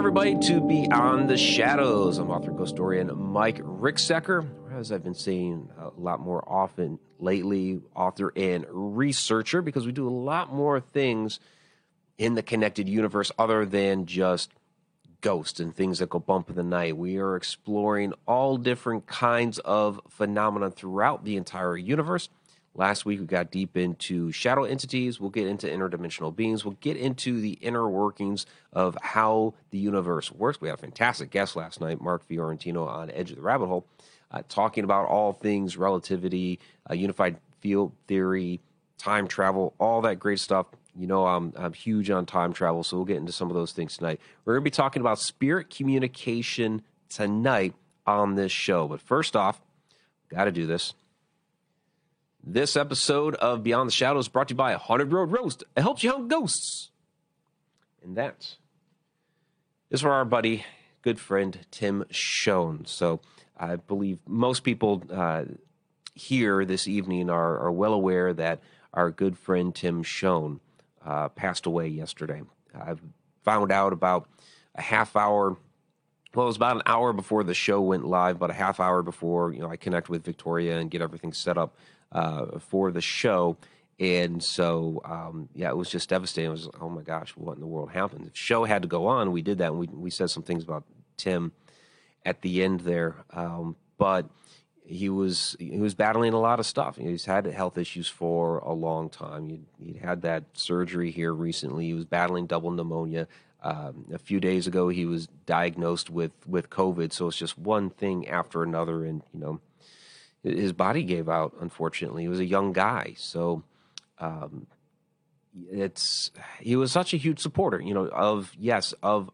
Everybody, to Beyond the Shadows. I'm author ghost historian Mike Ricksecker. As I've been saying a lot more often lately, author and researcher, because we do a lot more things in the connected universe other than just ghosts and things that go bump in the night. We are exploring all different kinds of phenomena throughout the entire universe. Last week, we got deep into shadow entities. We'll get into interdimensional beings. We'll get into the inner workings of how the universe works. We had a fantastic guest last night, Mark Fiorentino on Edge of the Rabbit Hole, uh, talking about all things relativity, uh, unified field theory, time travel, all that great stuff. You know, I'm, I'm huge on time travel, so we'll get into some of those things tonight. We're going to be talking about spirit communication tonight on this show. But first off, got to do this. This episode of Beyond the Shadows brought to you by Haunted Road Roast. It helps you hunt ghosts. And that is for our buddy, good friend, Tim Schoen. So I believe most people uh, here this evening are, are well aware that our good friend Tim Schoen uh, passed away yesterday. I found out about a half hour well, it was about an hour before the show went live, about a half hour before you know I connect with Victoria and get everything set up uh, for the show. And so, um, yeah, it was just devastating. It was, oh my gosh, what in the world happened? The show had to go on. We did that, and we we said some things about Tim at the end there. Um, but he was he was battling a lot of stuff. He's had health issues for a long time. He he had that surgery here recently. He was battling double pneumonia. Um, a few days ago, he was diagnosed with with COVID. So it's just one thing after another, and you know, his body gave out. Unfortunately, he was a young guy, so um, it's he was such a huge supporter. You know, of yes, of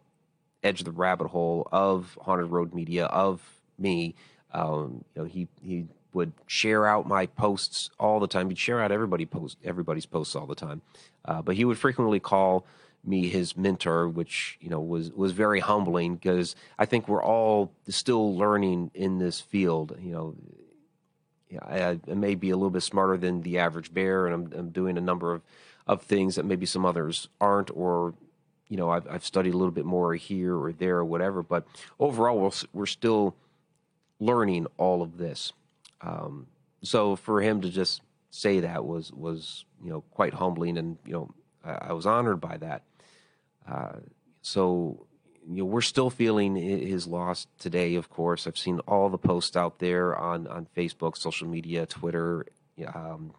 Edge of the Rabbit Hole, of Haunted Road Media, of me. Um, you know, he he would share out my posts all the time. He'd share out everybody post everybody's posts all the time, uh, but he would frequently call me his mentor, which you know was was very humbling because I think we're all still learning in this field. You know, I, I, may be a little bit smarter than the average bear, and I'm, I'm, doing a number of, of things that maybe some others aren't, or you know, I've, I've studied a little bit more here or there or whatever. But overall, we're, we're still learning all of this. Um, so for him to just say that was was you know quite humbling, and you know I, I was honored by that. Uh, so you know, we're still feeling his loss today. Of course, I've seen all the posts out there on on Facebook, social media, Twitter. Um,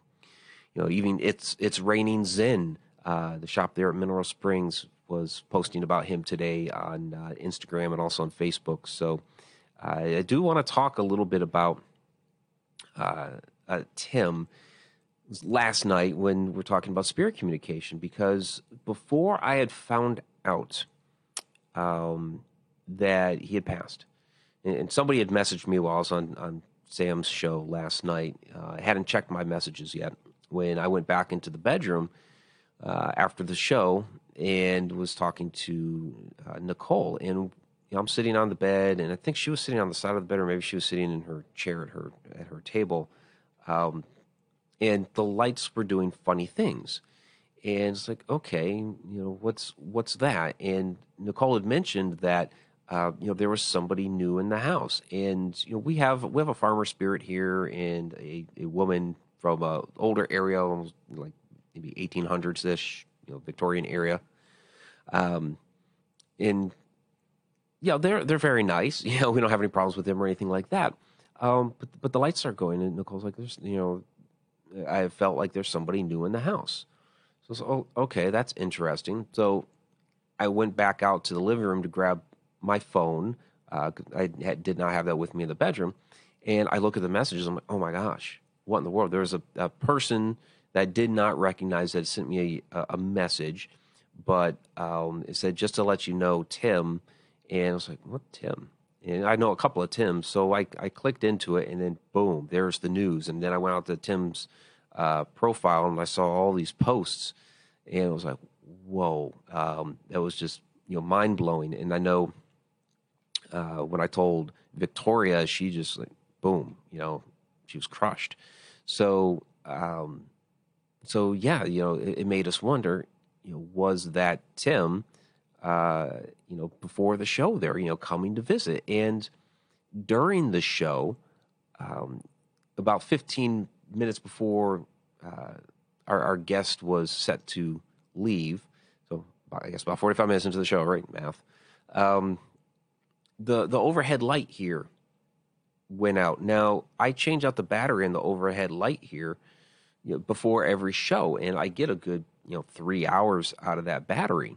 you know, even it's it's raining Zen. Uh, the shop there at Mineral Springs was posting about him today on uh, Instagram and also on Facebook. So uh, I do want to talk a little bit about uh, uh, Tim last night when we're talking about spirit communication because before I had found out um, that he had passed. And, and, somebody had messaged me while I was on, on Sam's show last night. Uh, I hadn't checked my messages yet. When I went back into the bedroom uh, after the show and was talking to uh, Nicole, and you know, I'm sitting on the bed, and I think she was sitting on the side of the bed, or maybe she was sitting in her chair at her at her table, um, and the lights were doing funny things and it's like okay you know what's what's that? And nicole had mentioned that uh, you know there was somebody new in the house and you know we have we have a farmer spirit here and a, a woman from a older area like maybe 1800s ish you know victorian area. Um and yeah they're they're very nice. You know we don't have any problems with them or anything like that. Um but but the lights start going and nicole's like there's you know i felt like there's somebody new in the house so, so oh, okay, that's interesting. So I went back out to the living room to grab my phone. Uh, I had, did not have that with me in the bedroom. And I look at the messages. I'm like, oh my gosh, what in the world? There's a, a person that did not recognize that sent me a, a message, but um, it said, just to let you know, Tim. And I was like, what, Tim? And I know a couple of Tims. So I, I clicked into it, and then boom, there's the news. And then I went out to Tim's uh, profile and I saw all these posts, and it was like, whoa, um, it was just you know mind blowing. And I know uh, when I told Victoria, she just like boom, you know, she was crushed. So um, so yeah, you know, it, it, made us wonder, you know, was that Tim? uh, you know, before the show. There, you know, coming to visit, and during the show, um, about 15 minutes before uh, our, our guest was set to leave, so I guess about 45 minutes into the show, right? Math. Um, the the overhead light here went out. Now I change out the battery in the overhead light here you know, before every show, and I get a good you know three hours out of that battery.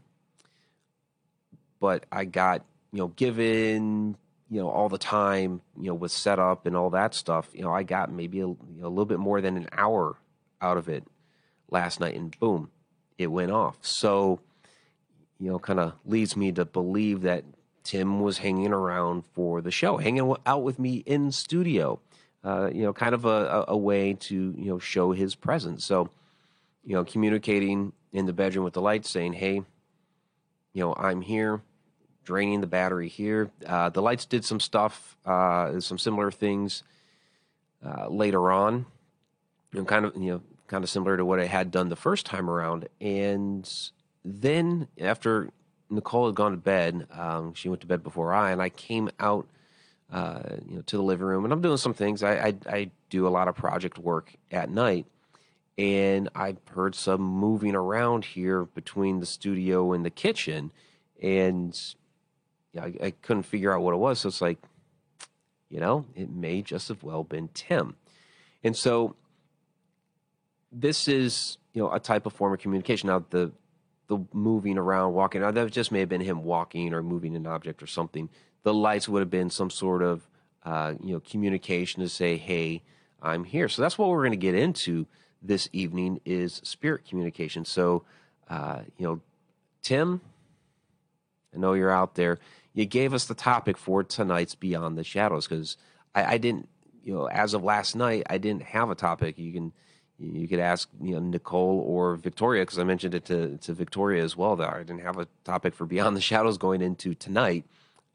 But I got you know given you know all the time you know with setup and all that stuff. You know I got maybe a, you know, a little bit more than an hour out of it last night, and boom, it went off. So you know, kind of leads me to believe that Tim was hanging around for the show, hanging out with me in studio. Uh, you know, kind of a, a, way to you know show his presence. So, you know, communicating in the bedroom with the lights, saying, "Hey, you know, I'm here." Draining the battery here. Uh, the lights did some stuff, uh, some similar things uh, later on, kind of you know, kind of similar to what I had done the first time around. And then after Nicole had gone to bed, um, she went to bed before I, and I came out, uh, you know, to the living room, and I'm doing some things. I, I, I do a lot of project work at night, and I've heard some moving around here between the studio and the kitchen, and yeah, I, I couldn't figure out what it was. So it's like, you know, it may just have well been Tim, and so this is you know a type of form of communication. Now the the moving around, walking. Now, that just may have been him walking or moving an object or something. The lights would have been some sort of uh, you know communication to say, "Hey, I'm here." So that's what we're going to get into this evening is spirit communication. So, uh, you know, Tim, I know you're out there. You gave us the topic for tonight's Beyond the Shadows because I, I didn't, you know, as of last night, I didn't have a topic. You can you could ask you know Nicole or Victoria because I mentioned it to to Victoria as well. That I didn't have a topic for Beyond the Shadows going into tonight,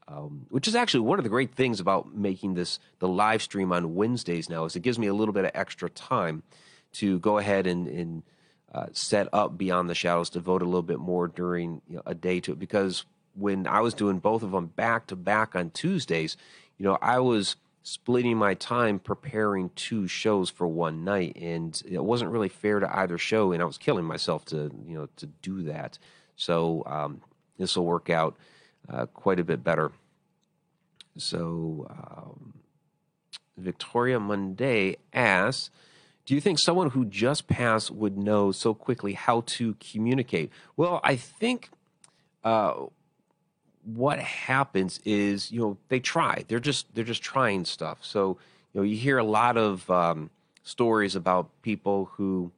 um, which is actually one of the great things about making this the live stream on Wednesdays now is it gives me a little bit of extra time to go ahead and, and uh, set up Beyond the Shadows, devote a little bit more during you know, a day to it because when I was doing both of them back to back on Tuesdays, you know I was splitting my time preparing two shows for one night and it wasn't really fair to either show and i was killing myself to you know to do that. So um, this will work out uh, quite a bit better. So um, victoria monday asks do you think someone who just passed would know so quickly how to communicate? Well i think uh, what happens is you know they try. They're just they're just trying stuff. So you know you hear a lot of um, stories about people who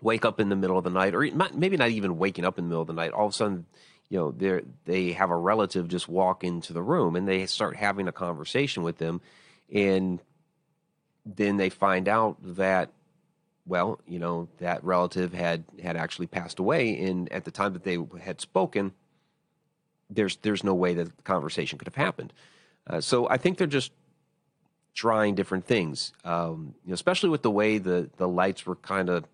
wake up in the middle of the night or maybe not even waking up in the middle of the night. All of a sudden you know they they have a relative just walk into the room and they start having a conversation with them. And then they find out that well you know that relative had had actually passed away. And at the time that they had spoken there's there's no way that the conversation could have happened. Uh, so I think they're just trying different things, um, you know, especially with the way the the lights were kind of,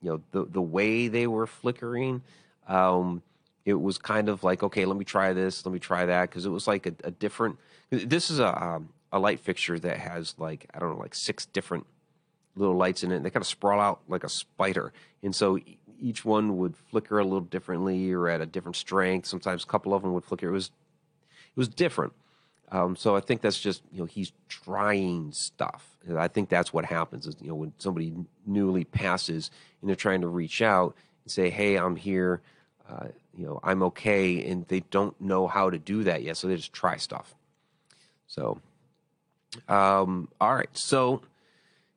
you know, the the way they were flickering. Um, it was kind of like, okay, let me try this, let me try that, because it was like a, a, different. This is a um, a light fixture that has like I don't know, like six different little lights in it. And they kind of sprawl out like a spider, and so each one would flicker a little differently or at a different strength. Sometimes a couple of them would flicker. It was it was different. Um, so I think that's just you know he's trying stuff. And I think that's what happens is you know when somebody newly passes and they're trying to reach out and say, "Hey, I'm here. Uh, you know, I'm okay," and they don't know how to do that yet, so they just try stuff. So, um, all right. So,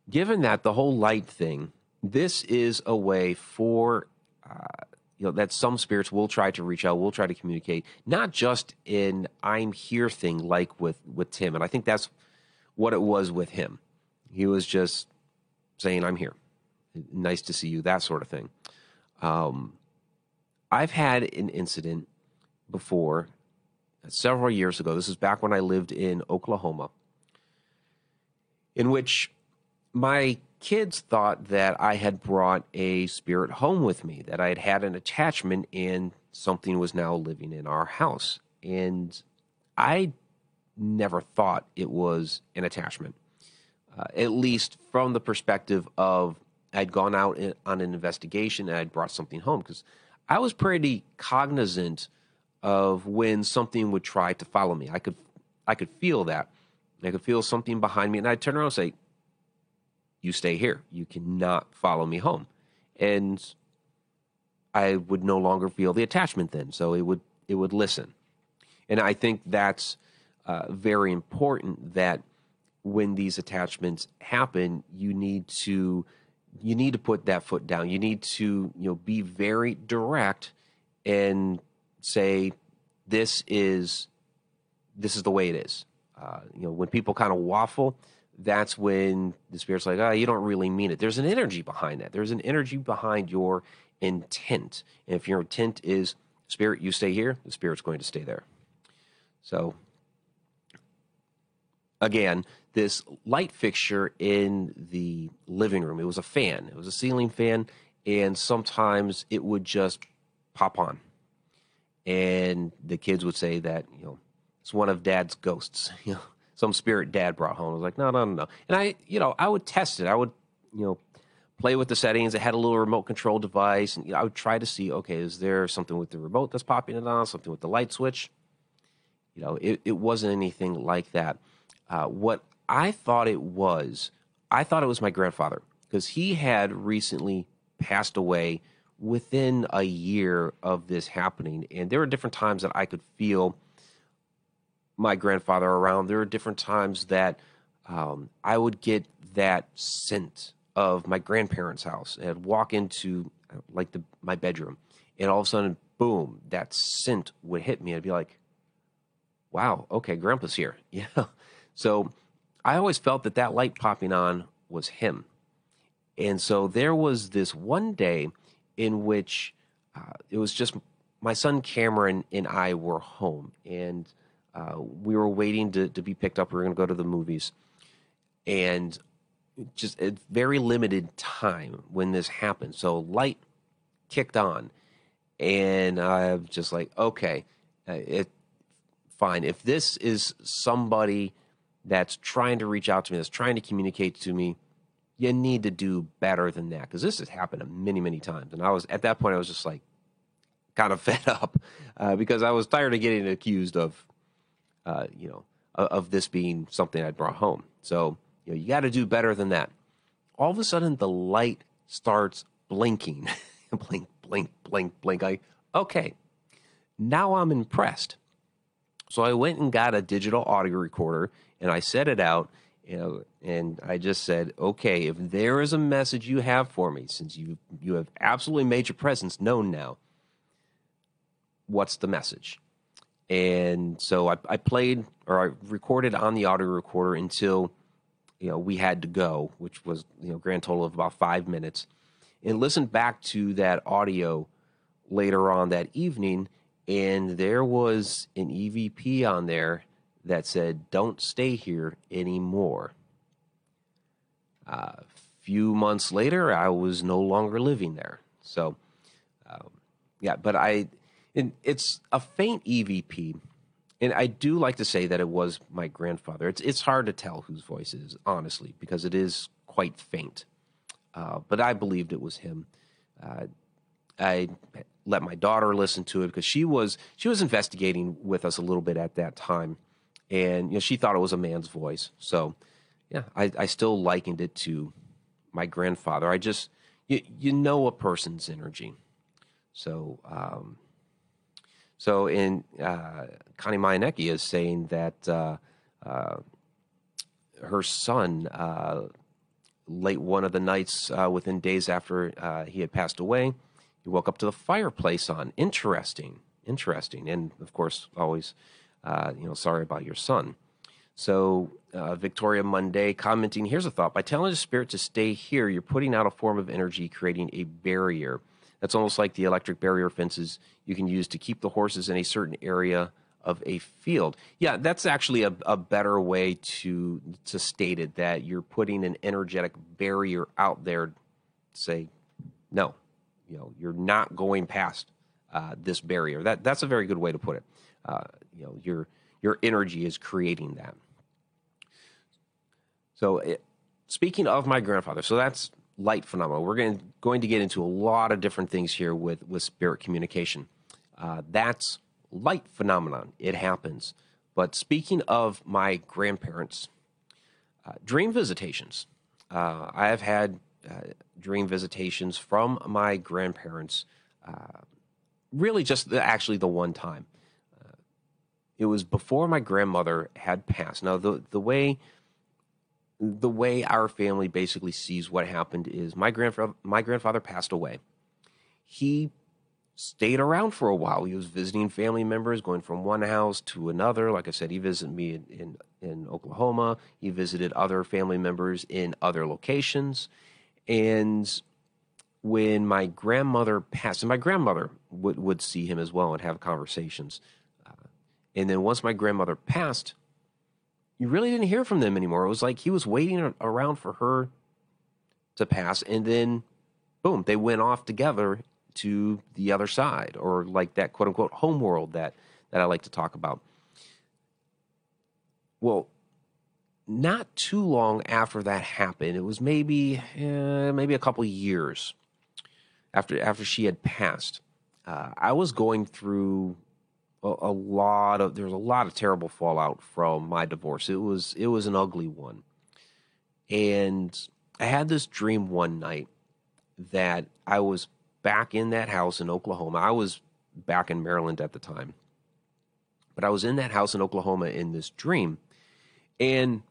given that the whole light thing this is a way for uh, you know that some spirits will try to reach out, will try to communicate, not just in "I'm here" thing like with with Tim, and I think that's what it was with him. He was just saying, "I'm here, nice to see you," that sort of thing. Um, I've had an incident before several years ago. This is back when I lived in Oklahoma, in which my kids thought that I had brought a spirit home with me, that I had had an attachment and something was now living in our house. And I never thought it was an attachment, uh, at least from the perspective of I'd gone out in, on an investigation and I'd brought something home because I was pretty cognizant of when something would try to follow me. I could I could feel that. I could feel something behind me, and I'd turn around and say, "You stay here. You cannot follow me home." And I would no longer feel the attachment then, so it would it would listen. And I think that's uh, very important that when these attachments happen, you need to you need to put that foot down. You need to you know be very direct and say this is this is the way it is. Uh, you know when people kind of waffle, that's when the spirit's like, oh, you don't really mean it. There's an energy behind that. There's an energy behind your intent. And if your intent is spirit, you stay here, the spirit's going to stay there. So again, this light fixture in the living room. It was a fan. It was a ceiling fan, and sometimes it would just pop on. And the kids would say that, you know, it's one of dad's ghosts. You know, some spirit dad brought home. I was like, no, no, no, no. And I, you know, I would test it. I would, you know, play with the settings. It had a little remote control device, and you know, I would try to see, okay, is there something with the remote that's popping it on, something with the light switch? You know, it, it wasn't anything like that. Uh, what I thought it was, I thought it was my grandfather because he had recently passed away within a year of this happening. And there were different times that I could feel my grandfather around. There were different times that um, I would get that scent of my grandparents' house and walk into uh, like the my bedroom, and all of a sudden, boom, that scent would hit me. I'd be like, "Wow, okay, Grandpa's here." Yeah. So I always felt that that light popping on was him, and so there was this one day in which uh, it was just my son Cameron and I were home, and uh, we were waiting to, to be picked up. We were going to go to the movies, and just a very limited time when this happened. So light kicked on, and I'm just like, okay, uh, it fine. If this is somebody that's trying to reach out to me, that's trying to communicate to me, you need to do better than that because this has happened many, many times. And I was at that point, I was just like kind of fed up uh, because I was tired of getting accused of, uh, you know, of this being something I'd brought home. So you know, you got to do better than that. All of a sudden, the light starts blinking, blink, blink, blink, blink. I okay, now I'm impressed. So I went and got a digital audio recorder and I set it out. You know, and I just said, okay, if there is a message you have for me, since you you have absolutely made your presence known now, what's the message? And so I, I played or I recorded on the audio recorder until you know we had to go, which was you know grand total of about five minutes, and listened back to that audio later on that evening, and there was an EVP on there that said, "Don't stay here anymore." A uh, few months later, I was no longer living there, so um, yeah. But I, it, it's a faint EVP and I do like to say that it was my grandfather. It's it's hard to tell whose voice it is, honestly, because it is quite faint. Uh, but I believed it was him. Uh, I let my daughter listen to it because she was she was investigating with us a little bit at that time, and you know she thought it was a man's voice. So yeah, I, I still likened it to my grandfather. I just you you know a person's energy. So um, so in uh, Connie Mayanecki is saying that uh, uh, her son, uh, late one of the nights uh, within days after uh, he had passed away, he woke up to the fireplace on. Interesting, interesting, and of course, always, you know, sorry about your son. So Victoria Monday commenting, here's a thought: by telling the spirit to stay here, you're putting out a form of energy, creating a barrier. That's almost like the electric barrier fences you can use to keep the horses in a certain area of a field. Yeah, that's actually a, a better way to to state it. That you're putting an energetic barrier out there. Say, no, you know, you're not going past uh, this barrier. That that's a very good way to put it. Uh, you know, your your energy is creating that. So, it, speaking of my grandfather, so that's light phenomena. We're going to, going to get into a lot of different things here with with spirit communication. Uh, that's light phenomenon. It happens. But speaking of my grandparents, uh, dream visitations. Uh, I have had uh, dream visitations from my grandparents. Uh, really, just the, actually the one time. Uh, it was before my grandmother had passed. Now, the the way the way our family basically sees what happened is my grandfather my grandfather passed away. He stayed around for a while. He was visiting family members, going from one house to another. Like I said, he visited me in, in, in Oklahoma. He visited other family members in other locations. And when my grandmother passed, and my grandmother would, would see him as well and have conversations. Uh, and then once my grandmother passed, you really didn't hear from them anymore. It was like he was waiting around for her to pass, and then boom, they went off together to the other side, or like that quote unquote home world that that I like to talk about. Well, not too long after that happened, it was maybe uh, maybe a couple years after after she had passed. Uh, I was going through a, a lot of there was a lot of terrible fallout from my divorce. It was it was an ugly one, and I had this dream one night that I was back in that house in Oklahoma. I was back in Maryland at the time, but I was in that house in Oklahoma in this dream, and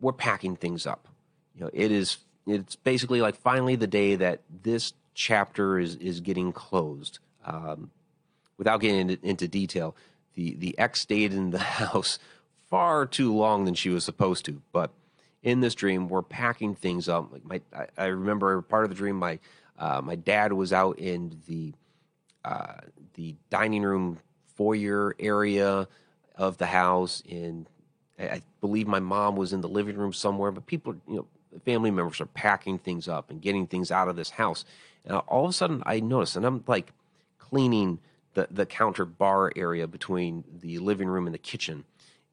we're packing things up. You know, it is it's basically like finally the day that this chapter is is getting closed. Um, without getting into, into detail, the the ex stayed in the house far too long than she was supposed to. But in this dream, we're packing things up. Like my, I, I remember part of the dream. My uh, my dad was out in the uh, the dining room foyer area of the house, and I believe my mom was in the living room somewhere. But people, you know, family members are packing things up and getting things out of this house. And all of a sudden, I notice, and I'm like cleaning the, the counter bar area between the living room and the kitchen.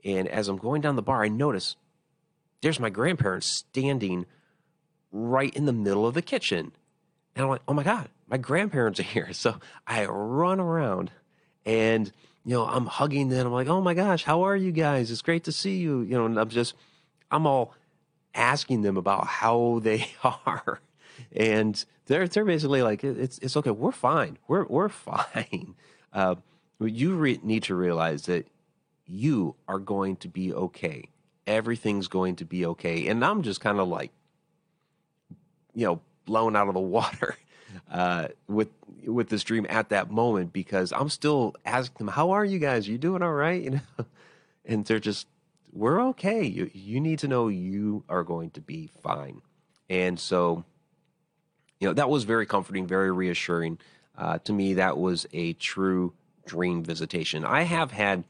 And as I'm going down the bar, I notice there's my grandparents standing right in the middle of the kitchen. And I'm like, oh my God, my grandparents are here. So I run around and, you know, I'm hugging them. I'm like, oh my gosh, how are you guys? It's great to see you. You know, and I'm just, I'm all asking them about how they are. And they're, they're basically like, it's, it's okay. We're fine. We're, we're fine. Uh, you re- need to realize that you are going to be okay. Everything's going to be okay. And I'm just kind of like, you know, blown out of the water uh, with with this dream at that moment because I'm still asking them, "How are you guys? Are you doing all right?" You know, and they're just, "We're okay. You you need to know you are going to be fine." And so, you know, that was very comforting, very reassuring. Uh, to me, that was a true dream visitation. I have had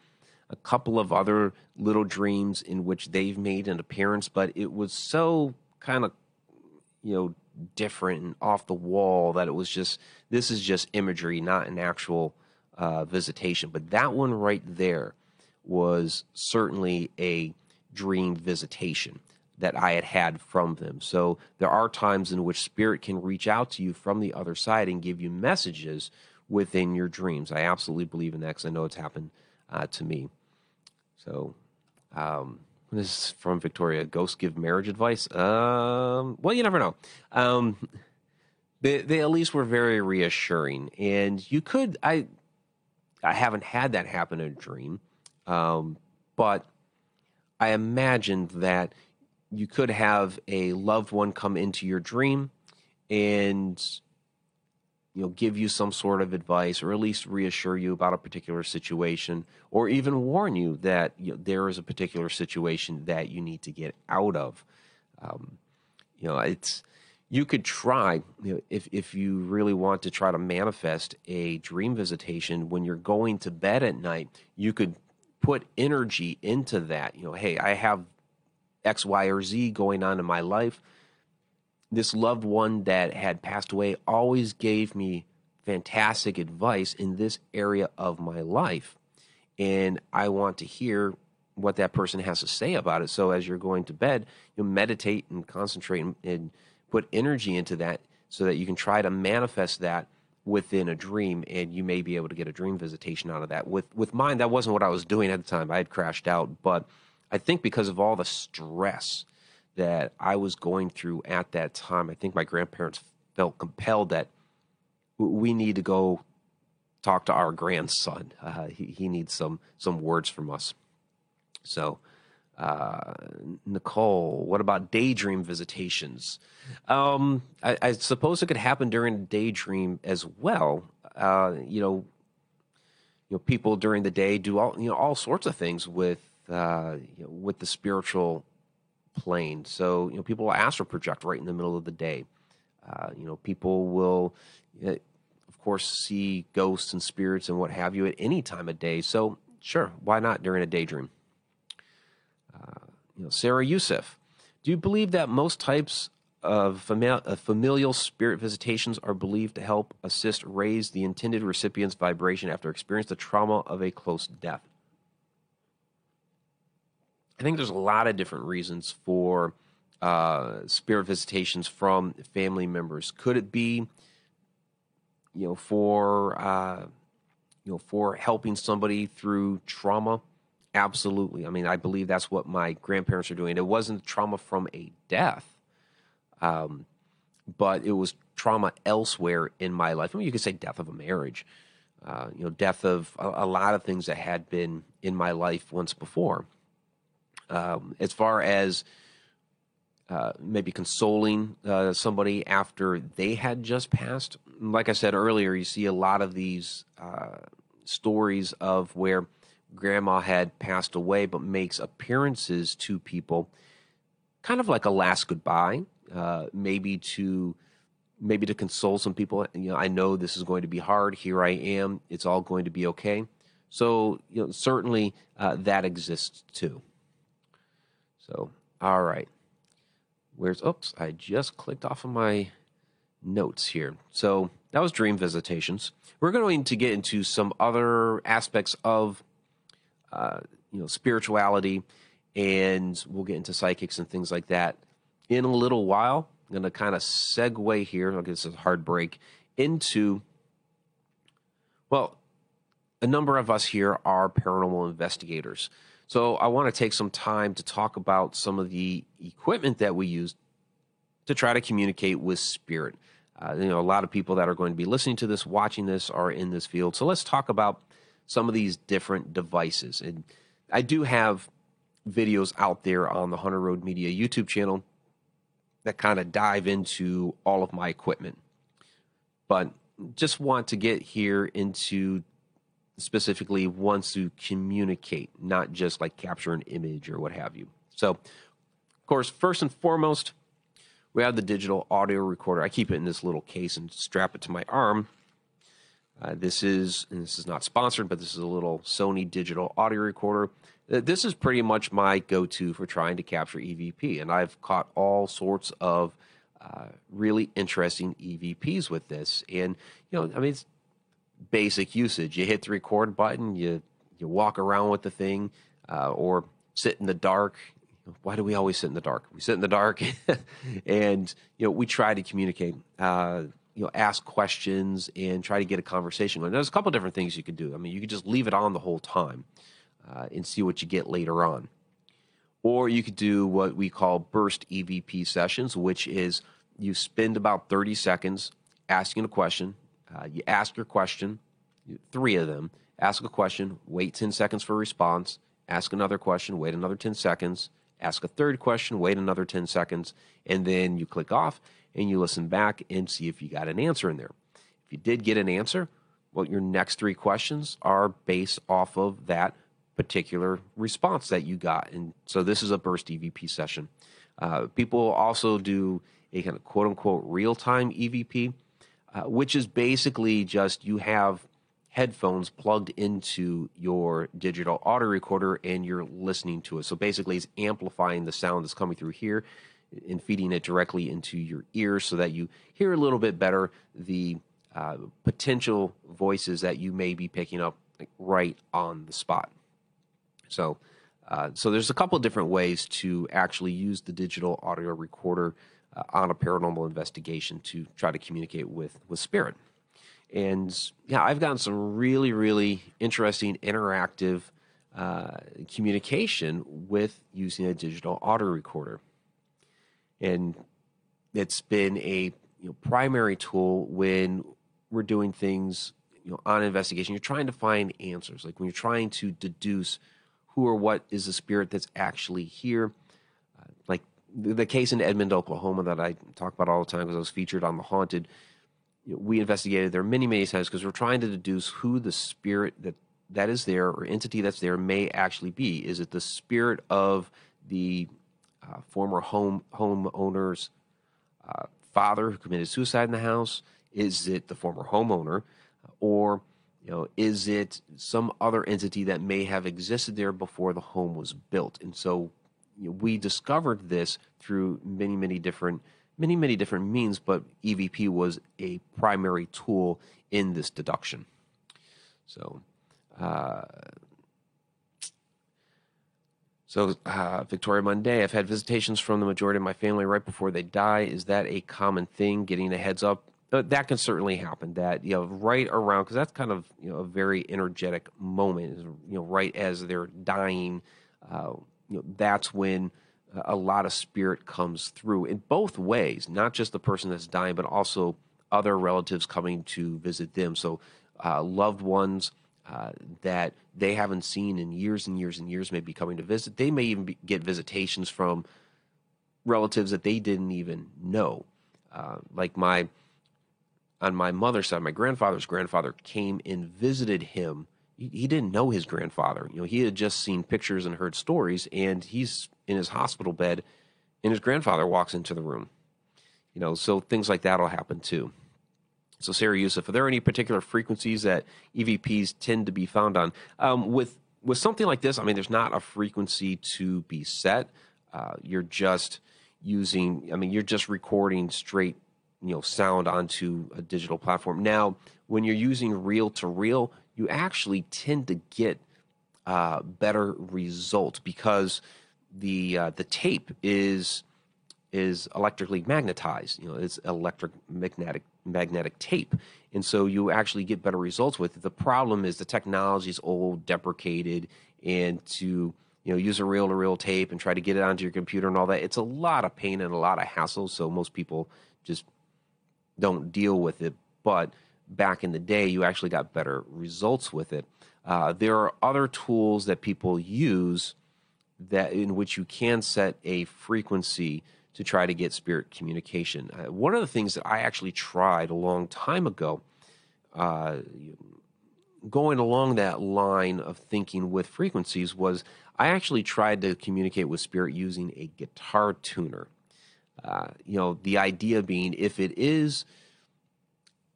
a couple of other little dreams in which they've made an appearance, but it was so kind of, you know, different and off the wall that it was just, this is just imagery, not an actual uh, visitation. But that one right there was certainly a dream visitation that I had had from them. So there are times in which spirit can reach out to you from the other side and give you messages within your dreams. I absolutely believe in that because I know it's happened uh, to me. So um, this is from Victoria. Ghosts give marriage advice. Um, well, you never know. Um, they, they at least were very reassuring, and you could. I I haven't had that happen in a dream, um, but I imagined that you could have a loved one come into your dream and you know give you some sort of advice or at least reassure you about a particular situation or even warn you that you know, there is a particular situation that you need to get out of. Um, you know it's you could try you know, if if you really want to try to manifest a dream visitation when you're going to bed at night you could put energy into that. You know hey i have x y or z going on in my life this loved one that had passed away always gave me fantastic advice in this area of my life. And i want to hear what that person has to say about it. So as you're going to bed you meditate and concentrate and, put energy into that so that you can try to manifest that within a dream. And you may be able to get a dream visitation out of that. With with mine that wasn't what i was doing at the time. I had crashed out but i think because of all the stress that i was going through at that time i think my grandparents felt compelled that we need to go talk to our grandson uh, he, he needs some some words from us so uh, Nicole, what about daydream visitations? Um, I, I, suppose it could happen during daydream as well. Uh, you know, you know, people during the day do all you know all sorts of things with uh, you know, with the spiritual plane. So you know, people will astral project right in the middle of the day. Uh, you know, people will, uh, of course, see ghosts and spirits and what have you at any time of day. So sure, why not during a daydream? you know, Sarah Youssef, do you believe that most types of familial spirit visitations are believed to help assist raise the intended recipient's vibration after experiencing the trauma of a close death? I think there's a lot of different reasons for uh, spirit visitations from family members. Could it be, you know, for uh, you know, for helping somebody through trauma? Absolutely. I mean, I believe that's what my grandparents are doing. It wasn't trauma from a death, um, but it was trauma elsewhere in my life. I mean, you could say death of a marriage, uh, you know, death of a, a, lot of things that had been in my life once before. Um, as far as uh, maybe consoling uh, somebody after they had just passed, like I said earlier, you see a lot of these uh, stories of where grandma had passed away, but makes appearances to people, kind of like a last goodbye, uh, maybe to maybe to console some people. You know, I know this is going to be hard. Here I am. It's all going to be okay. So, you know, certainly uh, that exists too. So, all right. Where's, oops, I just clicked off of my notes here. So that was dream visitations. We're going to get into some other aspects of uh, you know spirituality, and we'll get into psychics and things like that in a little while. I'm going to kind of segue here. I'll get this a hard break into well, a number of us here are paranormal investigators. So I want to take some time to talk about some of the equipment that we use to try to communicate with spirit. Uh, you know, a lot of people that are going to be listening to this, watching this, are in this field. So let's talk about some of these different devices. And I do have videos out there on the Haunted Road Media YouTube channel that kind of dive into all of my equipment. But just want to get here into specifically wants to communicate, not just like capture an image or what have you. So, of course, first and foremost, we have the digital audio recorder. I keep it in this little case and strap it to my arm uh, this is, and this is not sponsored, but this is a little Sony digital audio recorder. Uh, this is pretty much my go to for trying to capture EVP. And I've caught all sorts of uh, really interesting EVPs with this. And, you know, I mean, it's basic usage. You hit the record button, you, you walk around with the thing, uh, or sit in the dark. Why do we always sit in the dark? We sit in the dark and, you know, we try to communicate. Uh, you know ask questions and try to get a conversation going. There's a couple different things you could do. I mean, you could just leave it on the whole time uh, and see what you get later on, or you could do what we call burst EVP sessions, which is you spend about 30 seconds asking a question. Uh, you ask your question, three of them. Ask a question, wait 10 seconds for a response. Ask another question, wait another 10 seconds. Ask a third question, wait another 10 seconds, and then you click off and you listen back and see if you got an answer in there. If you did get an answer, well, your next three questions are based off of that particular response that you got. And so this is a burst EVP session. Uh, people also do a kind of quote unquote real time EVP, uh, which is basically just you have headphones plugged into your digital audio recorder and you're listening to it. So basically, it's amplifying the sound that's coming through here and feeding it directly into your ears so that you hear a little bit better the uh, potential voices that you may be picking up right on the spot. So, uh, so there's a couple different ways to actually use the digital audio recorder uh, on a paranormal investigation to try to communicate with with spirit. And yeah, I've gotten some really, really interesting interactive uh, communication with using a digital audio recorder. And it's been a you know, primary tool when we're doing things you know, on investigation. You're trying to find answers, like when you're trying to deduce who or what is the spirit that's actually here. The, case in Edmond, Oklahoma, that I talk about all the time because I was featured on The Haunted you know, we investigated there many, many times because we're trying to deduce who the spirit that that is there or entity that's there may actually be. Is it the spirit of the uh, former home homeowner's uh, father who committed suicide in the house? Is it the former homeowner, or you know, is it some other entity that may have existed there before the home was built? And so we discovered this through many, many different many, many different means, but EVP was a primary tool in this deduction. So, uh, so uh, Victoria Monday, I've had visitations from the majority of my family right before they die. Is that a common thing? Getting a heads up uh, that can certainly happen. That you know, right around because that's kind of you know a very energetic moment. You know, right as they're dying, uh, you know, that's when a lot of spirit comes through in both ways, not just the person that's dying, but also other relatives coming to visit them. So, uh, loved ones uh, that they haven't seen in years and years and years may be coming to visit. They may even be, get visitations from relatives that they didn't even know. Uh, like my, on my mother's side, my grandfather's grandfather came and visited him he, he didn't know his grandfather. You know, he had just seen pictures and heard stories, and he's in his hospital bed, and his grandfather walks into the room. You know, so things like that will happen too. So, Sarah Youssef, are there any particular frequencies that EVPs tend to be found on? Um, with with something like this, I mean, there's not a frequency to be set. Uh, you're just using, I mean, you're just recording straight, you know, sound onto a digital platform. Now, when you're using reel to reel, you actually tend to get uh, better results because the uh, the tape is is electrically magnetized. You know, it's electric magnetic magnetic tape, and so you actually get better results with it. The problem is the technology is old, deprecated, and to you know use a reel to reel tape and try to get it onto your computer and all that. It's a lot of pain and a lot of hassle. So most people just don't deal with it. But back in the day, you actually got better results with it. Uh, there are other tools that people use that in which you can set a frequency to try to get spirit communication. Uh, one of the things that I actually tried a long time ago, uh, going along that line of thinking with frequencies, was I actually tried to communicate with spirit using a guitar tuner. Uh, you know, the idea being if it is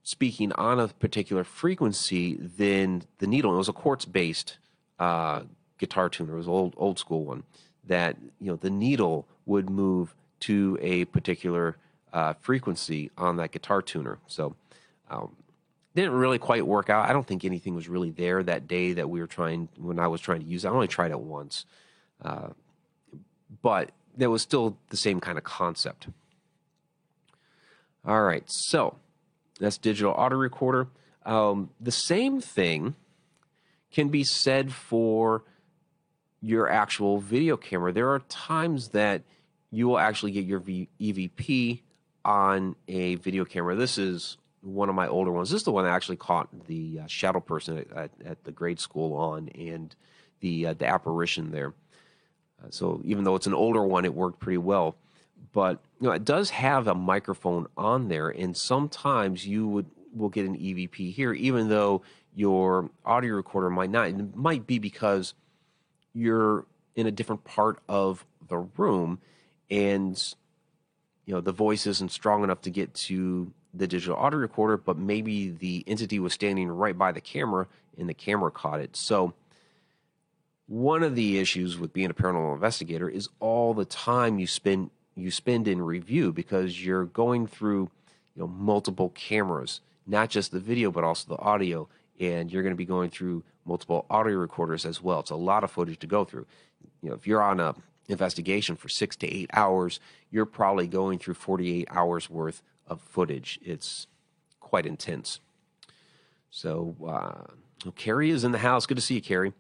speaking on a particular frequency, than the needle, And it was a quartz based uh, guitar tuner, it was old old school one, that you know the needle would move to a particular uh, frequency on that guitar tuner. So um, didn't really quite work out. I don't think anything was really there that day that we were trying when I was trying to use it. I only tried it once, uh, but there was still the same kind of concept. All right, so that's digital audio recorder. Um, the same thing can be said for your actual video camera. There are times that you will actually get your v- EVP on a video camera. This is one of my older ones. This is the one that actually caught the uh, shadow person at, at, at, the grade school on and the uh, the apparition there. Uh, so even though it's an older one, it worked pretty well but you know it does have a microphone on there, and sometimes you would will get an EVP here, even though your audio recorder might not. And it might be because you're in a different part of the room, and you know the voice isn't strong enough to get to the digital audio recorder, but maybe the entity was standing right by the camera and the camera caught it. So one of the issues with being a paranormal investigator is all the time you spend you spend in review because you're going through you know multiple cameras, not just the video but also the audio, and you're going to be going through multiple audio recorders as well. It's a lot of footage to go through. You know, if you're on a investigation for six to eight hours, you're probably going through 48 hours worth of footage. It's quite intense. So, uh, Carrie is in the house. Good to see you, Carrie.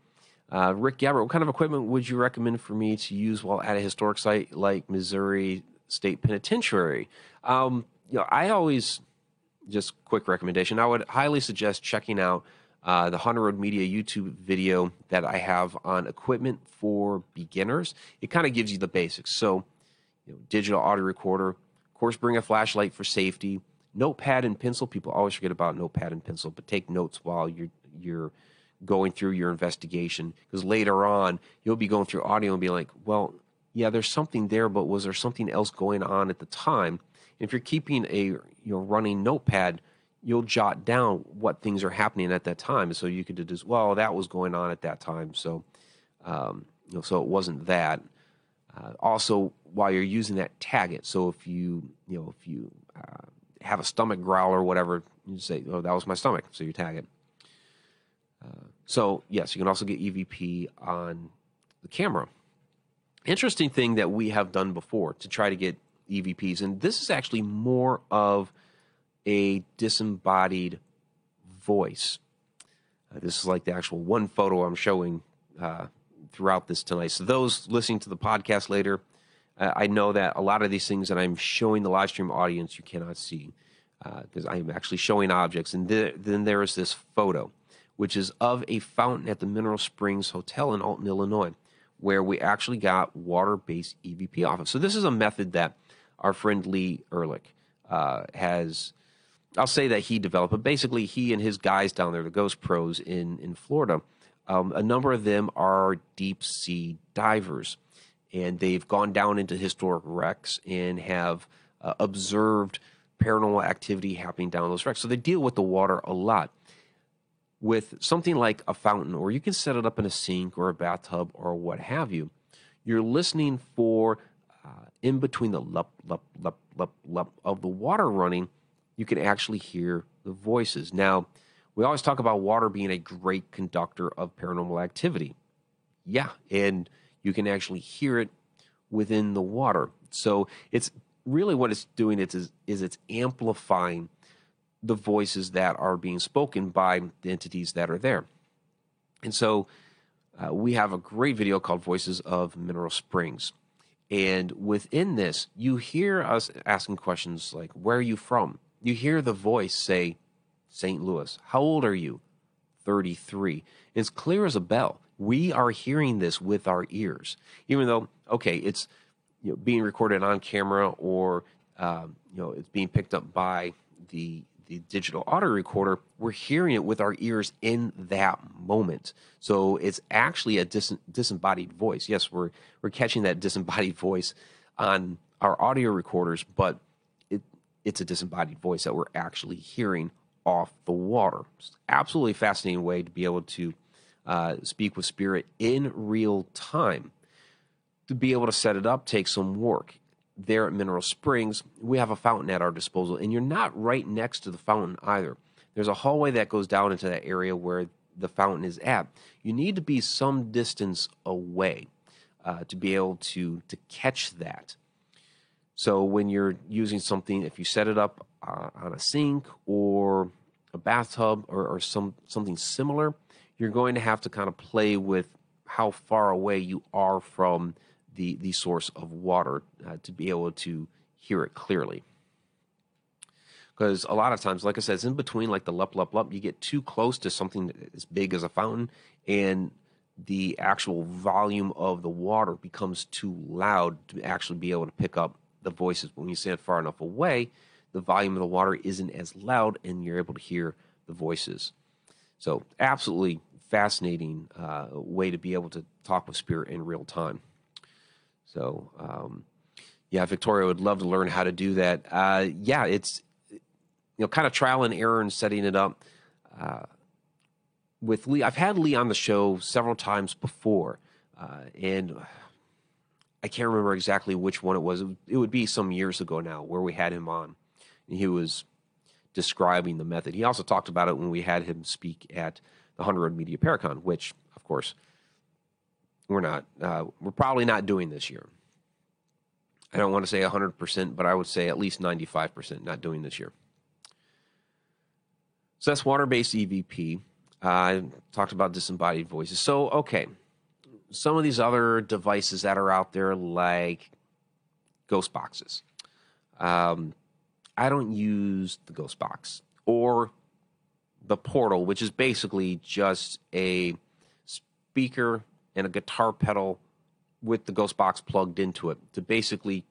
Uh, Rick Gabbert, what kind of equipment would you recommend for me to use while at a historic site like Missouri State Penitentiary? Um, you know, I always just quick recommendation. I would highly suggest checking out uh, the Haunted Road Media YouTube video that I have on equipment for beginners. It kind of gives you the basics. So, you know, digital audio recorder, of course, bring a flashlight for safety. Notepad and pencil. People always forget about notepad and pencil, but take notes while you're you're going through your investigation because later on you'll be going through audio and be like, well, yeah, there's something there, but was there something else going on at the time? if you're keeping a you know running notepad, you'll jot down what things are happening at that time, so you could just well that was going on at that time, so um, you know so it wasn't that. Uh, also, while you're using that, tag it. So if you you know if you uh, have a stomach growl or whatever, you say, "Oh, that was my stomach," so you tag it. So yes, you can also get EVP on the camera. Interesting thing that we have done before to try to get EVPs. And this is actually more of a disembodied voice. Uh, this is like the actual one photo I'm showing uh, throughout this tonight. So, those listening to the podcast later, uh, I know that a lot of these things that I'm showing the live stream audience you cannot see because uh, I'm actually showing objects. And th- then there is this photo, which is of a fountain at the Mineral Springs Hotel in Alton, Illinois, where we actually got water based EVP off of. So, this is a method that our friend Lee Ehrlich uh, has. I'll say that he developed, but basically he and his guys down there, the Ghost Pros in in Florida, um, a number of them are deep sea divers, and they've gone down into historic wrecks and have uh, observed paranormal activity happening down those wrecks. So they deal with the water a lot. With something like a fountain, or you can set it up in a sink or a bathtub or what have you, you're listening for uh, in between the lup, lup, lup, lup, lup of the water running, you can actually hear the voices. Now, we always talk about water being a great conductor of paranormal activity. Yeah, and you can actually hear it within the water. So it's really what it's doing is, is it's amplifying the voices that are being spoken by the entities that are there. And so uh, we have a great video called Voices of Mineral Springs. And within this, you hear us asking questions like, Where are you from? You hear the voice say, St. Louis. How old are you? 33. It's clear as a bell. We are hearing this with our ears, even though, okay, it's you know, being recorded on camera or um, you know it's being picked up by the the digital audio recorder, we're hearing it with our ears in that moment. So it's actually a dis- disembodied voice. Yes, we're we're catching that disembodied voice on our audio recorders, but it it's a disembodied voice that we're actually hearing off the water. It's absolutely fascinating way to be able to uh, speak with spirit in real time. To be able to set it up takes some work there at Mineral Springs, we have a fountain at our disposal, and you're not right next to the fountain either. There's a hallway that goes down into that area where the fountain is at. You need to be some distance away uh, to be able to to catch that. So when you're using something, if you set it up uh, on a sink or a bathtub or, or some something similar, you're going to have to kind of play with how far away you are from the, the source of water uh, to be able to hear it clearly. Because a lot of times, like I said, it's in between like the lup, lup, lup. You get too close to something as big as a fountain, and the actual volume of the water becomes too loud to actually be able to pick up the voices. When you stand far enough away, the volume of the water isn't as loud, and you're able to hear the voices. So, absolutely fascinating uh, way to be able to talk with spirit in real time. So, um, Yeah, Victoria would love to learn how to do that. Uh, yeah, it's you know kind of trial and error and setting it up. Uh, with Lee, I've had Lee on the show several times before, uh, and I can't remember exactly which one it was. It would be some years ago now where we had him on, and he was describing the method. He also talked about it when we had him speak at the Haunted Road Media Paracon, which, of course, we're not. Uh, we're probably not doing this year. I don't want to say 100%, but I would say at least 95% not doing this year. So that's water based EVP. Uh, I talked about disembodied voices. So, okay, some of these other devices that are out there, like ghost boxes. Um, I don't use the ghost box or the portal, which is basically just a speaker and a guitar pedal with the ghost box plugged into it to basically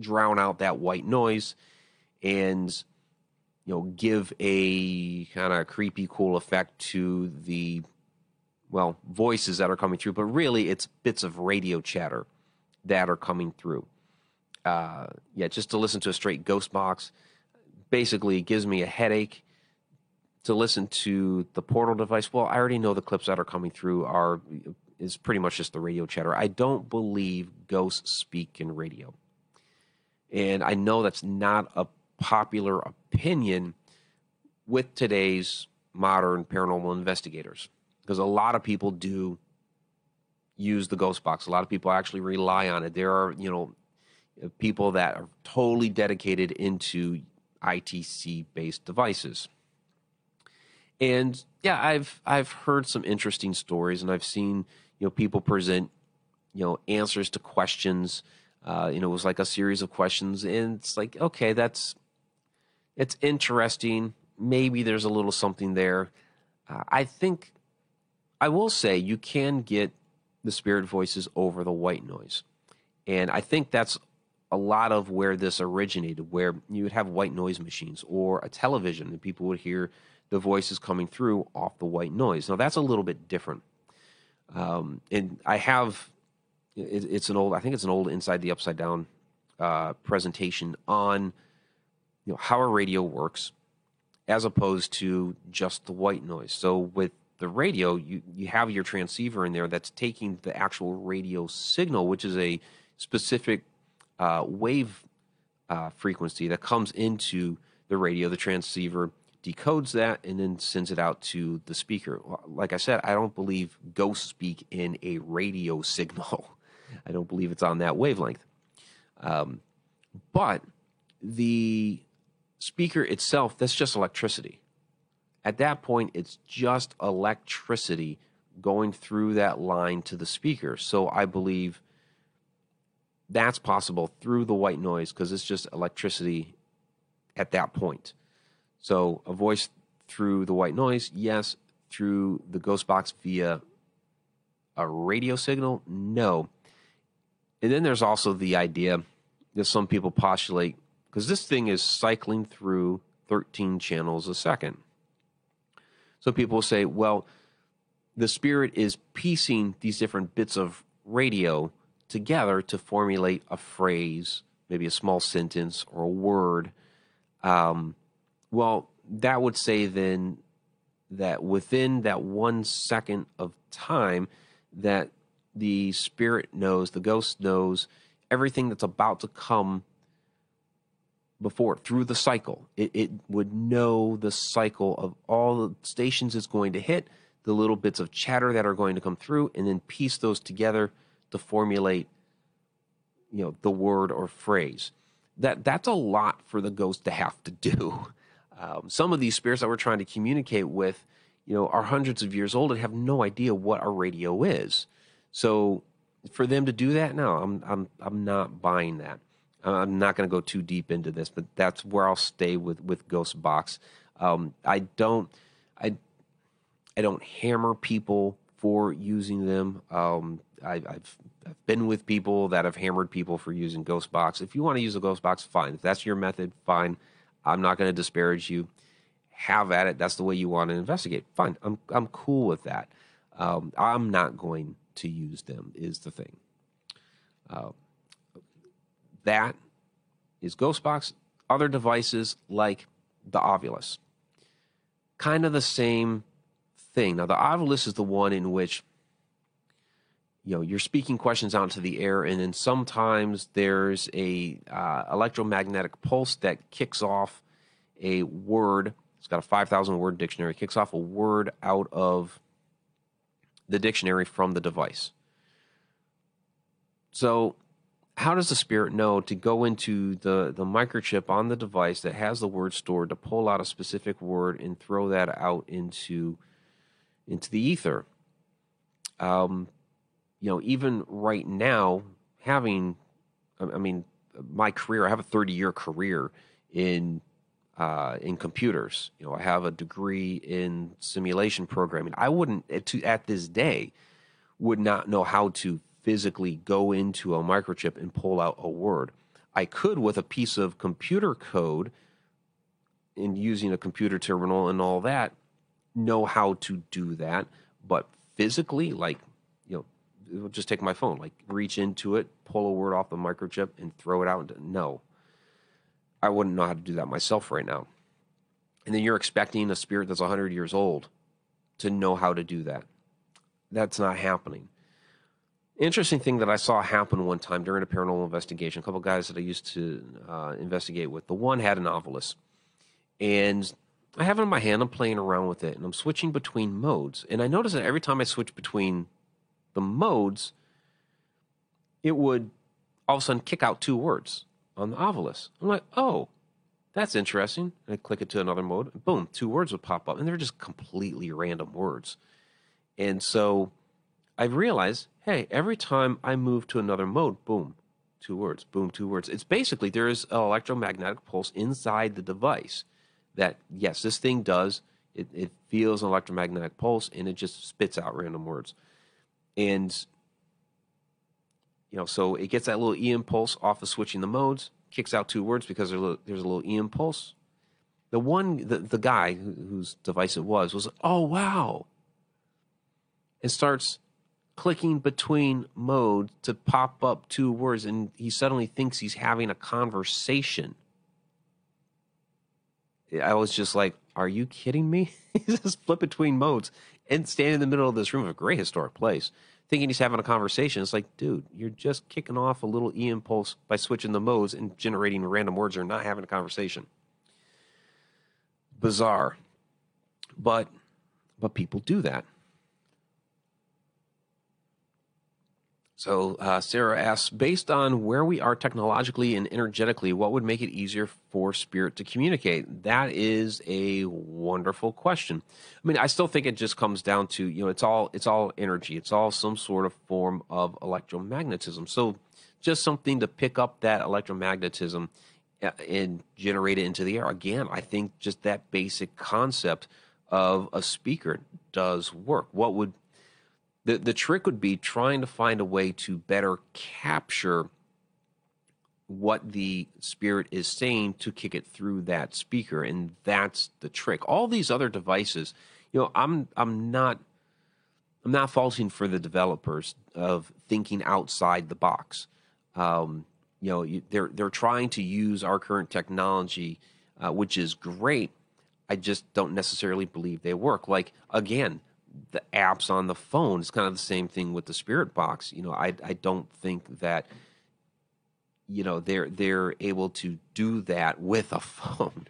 drown out that white noise and you know give a kind of creepy cool effect to the well voices that are coming through. But really it's bits of radio chatter that are coming through. Uh, yeah just to listen to a straight ghost box basically gives me a headache to listen to the portal device. Well i already know the clips that are coming through are is pretty much just the radio chatter. I don't believe ghosts speak in radio. And i know that's not a popular opinion with today's modern paranormal investigators because a lot of people do use the ghost box. A lot of people actually rely on it. There are you know people that are totally dedicated into itc based devices. And yeah i've i've heard some interesting stories and i've seen you know people present you know answers to questions uh, you know it was like a series of questions and it's like okay that's it's interesting. Maybe there's a little something there. Uh, I think I will say you can get the spirit voices over the white noise. And I think that's a lot of where this originated, where you would have white noise machines or a television, and people would hear the voices coming through off the white noise. Now, that's a little bit different. Um, and I have, it, it's an old, I think it's an old Inside the Upside Down uh, presentation on you know how a radio works as opposed to just the white noise. So with the radio, you, you have your transceiver in there that's taking the actual radio signal, which is a specific uh, wave uh, frequency that comes into the radio. The transceiver decodes that and then sends it out to the speaker. Like I said, I don't believe ghosts speak in a radio signal. I don't believe it's on that wavelength. Um, but the speaker itself, that's just electricity. At that point, it's just electricity going through that line to the speaker. So I believe that's possible through the white noise because it's just electricity at that point. So a voice through the white noise, yes. Through the ghost box via a radio signal, no. And then there's also the idea that some people postulate because this thing is cycling through 13 channels a second. So people say, well, the spirit is piecing these different bits of radio together to formulate a phrase, maybe a small sentence or a word. Um, well, that would say then that within that one second of time, that the spirit knows, the ghost knows everything that's about to come before through the cycle. It, it would know the cycle of all the stations it's going to hit, the little bits of chatter that are going to come through, and then piece those together to formulate, you know, the word or phrase. That that's a lot for the ghost to have to do. Um, some of these spirits that we're trying to communicate with, you know, are hundreds of years old and have no idea what a radio is. So for them to do that, no, I'm I'm I'm not buying that. I'm not going to go too deep into this, but that's where I'll stay with with Ghost Box. Um, I don't, I, I don't hammer people for using them. Um, I, have I've been with people that have hammered people for using Ghost Box. If you want to use a Ghost Box, fine. If that's your method, fine. I'm not going to disparage you. Have at it. That's the way you want to investigate. Fine. I'm I'm cool with that. Um, I'm not going to use them. Is the thing. Uh, that is Ghostbox. Other devices like the Ovilus, kind of the same thing. Now, the Ovilus is the one in which you know you're speaking questions out into the air, and then sometimes there's a uh, electromagnetic pulse that kicks off a word. It's got a 5,000 word dictionary. Kicks off a word out of the dictionary from the device. So, how does the spirit know to go into the, the microchip on the device that has the word stored to pull out a specific word and throw that out into into the ether? Um, you know, even right now, having, I mean, my career, I have a 30 year career in uh, in computers. You know, I have a degree in simulation programming. I wouldn't at, at this day would not know how to physically go into a microchip and pull out a word. I could with a piece of computer code and using a computer terminal and all that know how to do that, but physically like know just take my phone like reach into it, pull a word off the microchip and throw it out no. I wouldn't know how to do that myself right now. And then you're expecting a spirit that's 100 years old to know how to do that. That's not happening. Interesting thing that I saw happen one time during a paranormal investigation. A couple guys that I used to uh, investigate with. The one had an Ovilus, and I have it in my hand. I'm playing around with it, and I'm switching between modes. And I noticed that every time I switch between the modes, it would all of a sudden kick out two words on the Ovilus. I'm like, oh, that's interesting. And I click it to another mode, and boom, two words would pop up, and they're just completely random words. And so I realized, hey, every time I move to another mode, boom, two words, boom, two words. It's basically there is an electromagnetic pulse inside the device that, yes, this thing does. It, it feels an electromagnetic pulse and it just spits out random words. And you know, so it gets that little E impulse off of switching the modes, kicks out two words because there's a little, E impulse. The one, the, the guy whose device it was, was, oh, wow. It starts clicking between modes to pop up two words, and he suddenly thinks he's having a conversation. I was just like, are you kidding me? he's just flip between modes and stand in the middle of this room, of a great historic place thinking he's having a conversation. It's like, dude, you're just kicking off a little E impulse by switching the modes and generating random words or not having a conversation. Bizarre. But but people do that. So uh, Sarah asks, based on where we are technologically and energetically, what would make it easier for spirit to communicate? That is a wonderful question. I mean, I still think it just comes down to you know, it's all it's all energy. It's all some sort of form of electromagnetism. So just something to pick up that electromagnetism uh, and generate it into the air. Again, I think just that basic concept of a speaker does work. What would the the trick would be trying to find a way to better capture what the spirit is saying to kick it through that speaker and that's the trick. All these other devices you know i'm i'm not i'm not faulting for the developers of thinking outside the box. Um, you know they're they're trying to use our current technology uh, which is great. I just don't necessarily believe they work. Like again the apps on the phone. It's kind of the same thing with the Spirit Box. You know, I I don't think that you know they're they're able to do that with a phone.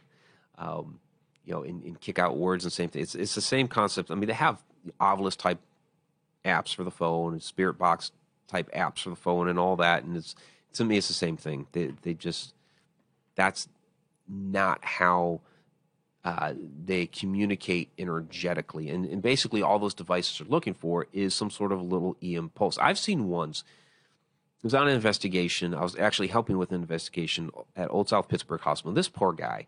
Um, you know, and, and, kick out words and same thing. It's it's the same concept. I mean, they have Ovilus type apps for the phone and Spirit Box type apps for the phone and all that, and it's to me it's the same thing. They they just that's not how uh, they communicate energetically. And, and, basically, all those devices are looking for is some sort of little EM pulse. I've seen ones. It was on an investigation. I was actually helping with an investigation at Old South Pittsburg Hospital. This poor guy,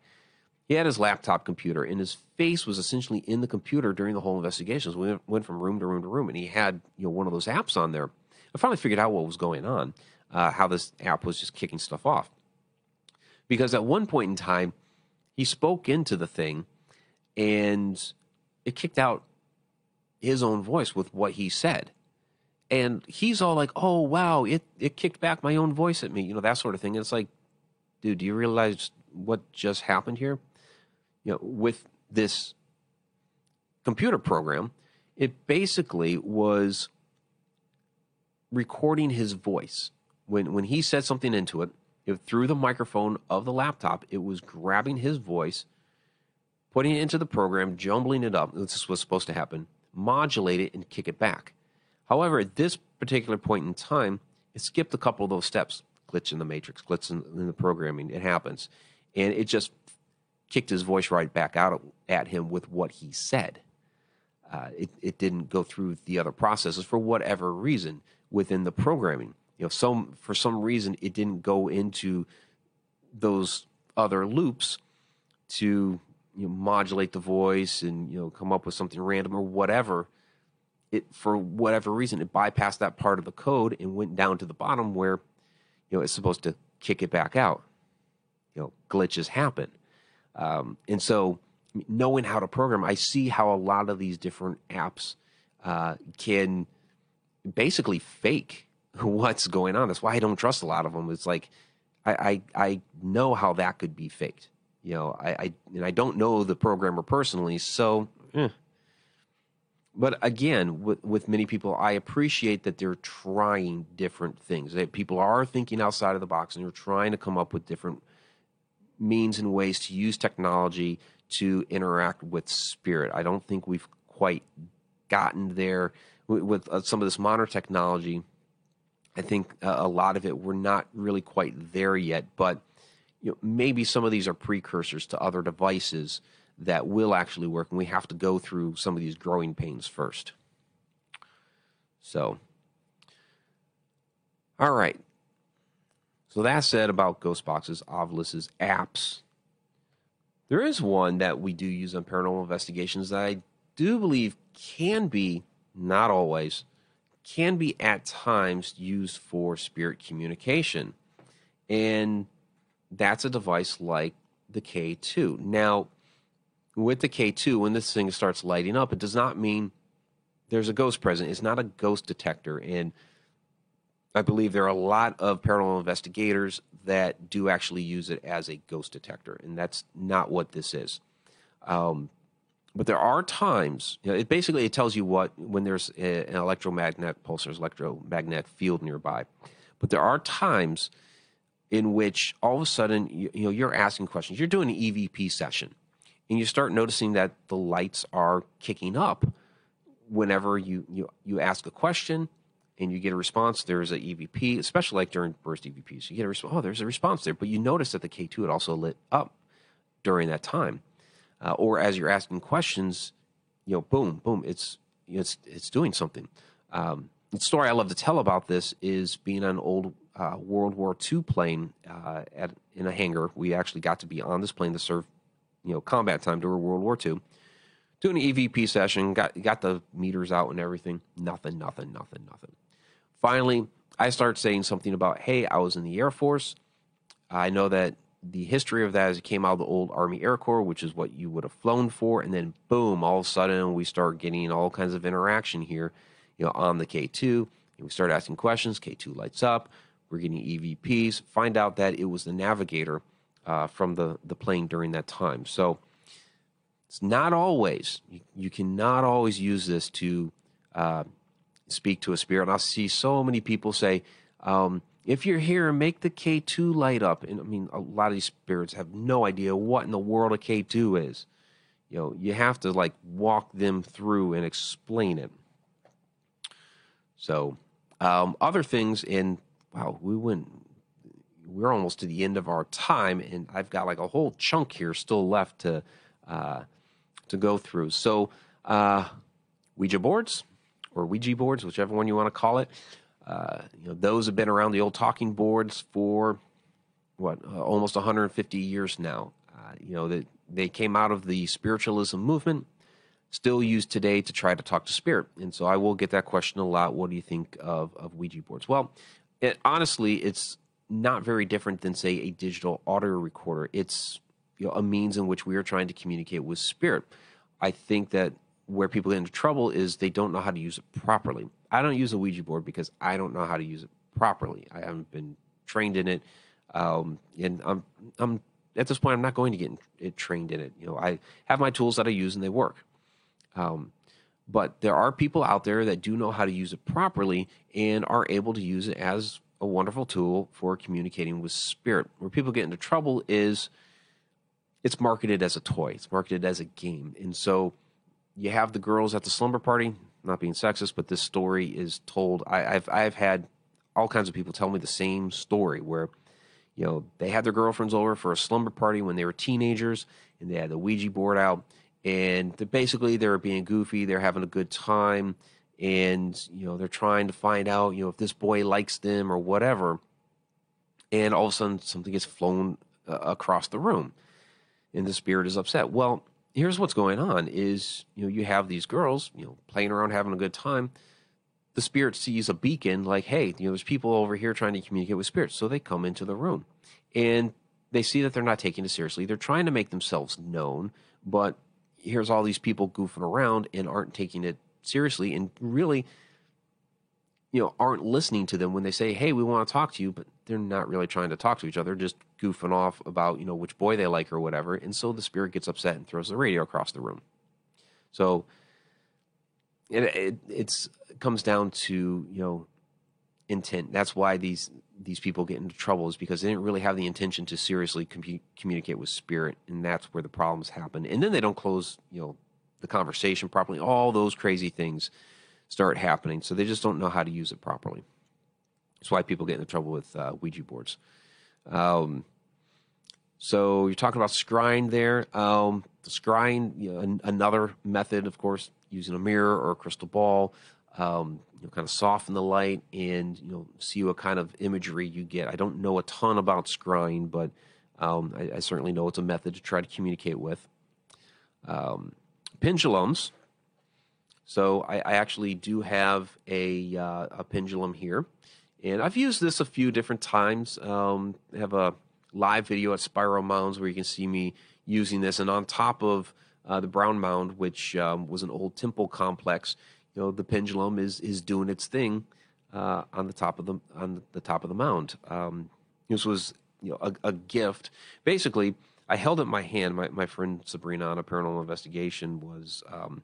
he had his laptop computer, and his face was essentially in the computer during the whole investigation. So we went, from room to room to room, and he had you know one of those apps on there. I finally figured out what was going on, uh, how this app was just kicking stuff off. Because at one point in time, he spoke into the thing and it kicked out his own voice with what he said. and he's all like, "Oh wow, it it kicked back my own voice at me," you know that sort of thing. And it's like, dude, do you realize what just happened here? You know, with this computer program, it basically was recording his voice when when he said something into it. It, through the microphone of the laptop, it was grabbing his voice, putting it into the program, jumbling it up. This was supposed to happen. Modulate it and kick it back However, at this particular point in time, it skipped a couple of those steps. Glitch in the matrix, glitch in, in the programming. It happens. And it just kicked his voice right back out at him with what he said. Uh, it, it didn't go through the other processes for whatever reason within the programming. You know, some for some reason it didn't go into those other loops to you know, modulate the voice and you know come up with something random or whatever. It for whatever reason it bypassed that part of the code and went down to the bottom where you know it's supposed to kick it back out. You know glitches happen. Um, and so knowing how to program i see how a lot of these different apps uh, can basically fake what's going on that's why i don't trust a lot of them it's like i i, I know how that could be faked you know i, I and i don't know the programmer personally so eh, but again, with, with many people, I appreciate that they're trying different things. That people are thinking outside of the box and they're trying to come up with different means and ways to use technology to interact with spirit. I don't think we've quite gotten there with, with uh, some of this modern technology. I think uh, a lot of it we're not really quite there yet, but you know, maybe some of these are precursors to other devices that will actually work, and we have to go through some of these growing pains first. So, all right. So that said about ghost boxes, Ovilus's apps. There is one that we do use on paranormal investigations that I do believe can be, not always, can be at times used for spirit communication. And that's a device like the K2. Now, with the K2, when this thing starts lighting up, it does not mean there's a ghost present. It's not a ghost detector. And I believe there are a lot of paranormal investigators that do actually use it as a ghost detector. And that's not what this is. Um, but there are times, you know, it basically it tells you what when there's a, an electromagnetic pulse, there's electromagnetic field nearby. But there are times in which all of a sudden, you, you know, you're asking questions. You're doing an EVP session and you start noticing that the lights are kicking up whenever you you, you ask a question and you get a response there's an evp especially like during burst evps you get a response oh there's a response there but you notice that the k2 had also lit up during that time uh, or as you're asking questions you know boom boom it's it's it's doing something um, the story i love to tell about this is being on an old uh, world war ii plane uh, at in a hangar we actually got to be on this plane to serve you know combat time during World War II. Doing an EVP session, got got the meters out and everything. Nothing, nothing, nothing, nothing. Finally, I start saying something about, hey, I was in the Air Force. I know that the history of that is it came out of the old Army Air Corps, which is what you would have flown for, and then boom, all of a sudden we start getting all kinds of interaction here, you know, on the K2. And we start asking questions. K2 lights up. We're getting EVPs. Find out that it was the navigator uh, from the, the plane during that time. So it's not always, you, you cannot always use this to uh, speak to a spirit. And I see so many people say, um, if you're here, make the K2 light up. And I mean, a lot of these spirits have no idea what in the world a K2 is. You know, you have to like walk them through and explain it. So, um, other things in wow, we went we're almost to the end of our time, and I've got like a whole chunk here still left to uh, to go through. So, uh, Ouija boards or Ouija boards, whichever one you want to call it. Uh, you know, those have been around the old talking boards for what uh, almost 150 years now. Uh, you know that they came out of the spiritualism movement, still used today to try to talk to spirit. And so I will get that question a lot. What do you think of of Ouija boards? Well, it, honestly, it's not very different than say a digital audio recorder. It's you know, a means in which we are trying to communicate with spirit. I think that where people get into trouble is they don't know how to use it properly. I don't use a Ouija board because I don't know how to use it properly. I haven't been trained in it, um, and I'm I'm at this point I'm not going to get it trained in it. You know, I have my tools that I use and they work. Um, but there are people out there that do know how to use it properly and are able to use it as a wonderful tool for communicating with spirit. Where people get into trouble is it's marketed as a toy, it's marketed as a game. And so you have the girls at the slumber party, not being sexist, but this story is told. I, have I've had all kinds of people tell me the same story where, you know, they had their girlfriends over for a slumber party when they were teenagers and they had the Ouija board out and basically they're being goofy, they're having a good time, and you know they're trying to find out you know if this boy likes them or whatever, and all of a sudden something gets flown uh, across the room, and the spirit is upset. Well, here's what's going on: is you know you have these girls you know playing around having a good time. The spirit sees a beacon like, hey, you know, there's people over here trying to communicate with spirits, so they come into the room, and they see that they're not taking it seriously. They're trying to make themselves known, but here's all these people goofing around and aren't taking it seriously and really you know aren't listening to them when they say hey we want to talk to you but they're not really trying to talk to each other just goofing off about you know which boy they like or whatever and so the spirit gets upset and throws the radio across the room so it, it it's it comes down to you know intent that's why these these people get into trouble is because they didn't really have the intention to seriously com- communicate with spirit, and that's where the problems happen. And then they don't close, you know, the conversation properly. All those crazy things start happening, so they just don't know how to use it properly. That's why people get into trouble with uh, Ouija boards. Um, so you're talking about scrying there. Um, the scrying, you know, an- another method, of course, using a mirror or a crystal ball um, you know, kind of soften the light and you know see what kind of imagery you get. I don't know a ton about scrying, but um, I, I, certainly know it's a method to try to communicate with. Um, pendulums. So I, I, actually do have a uh, a pendulum here, and I've used this a few different times. Um, I have a live video at Spiro Mounds where you can see me using this, and on top of uh, the Brown Mound, which um, was an old temple complex, you know the pendulum is is doing its thing uh, on the top of the on the top of the mound. Um, this was you know a, a, gift. Basically, I held it in my hand. My my friend Sabrina on a paranormal investigation was. Um,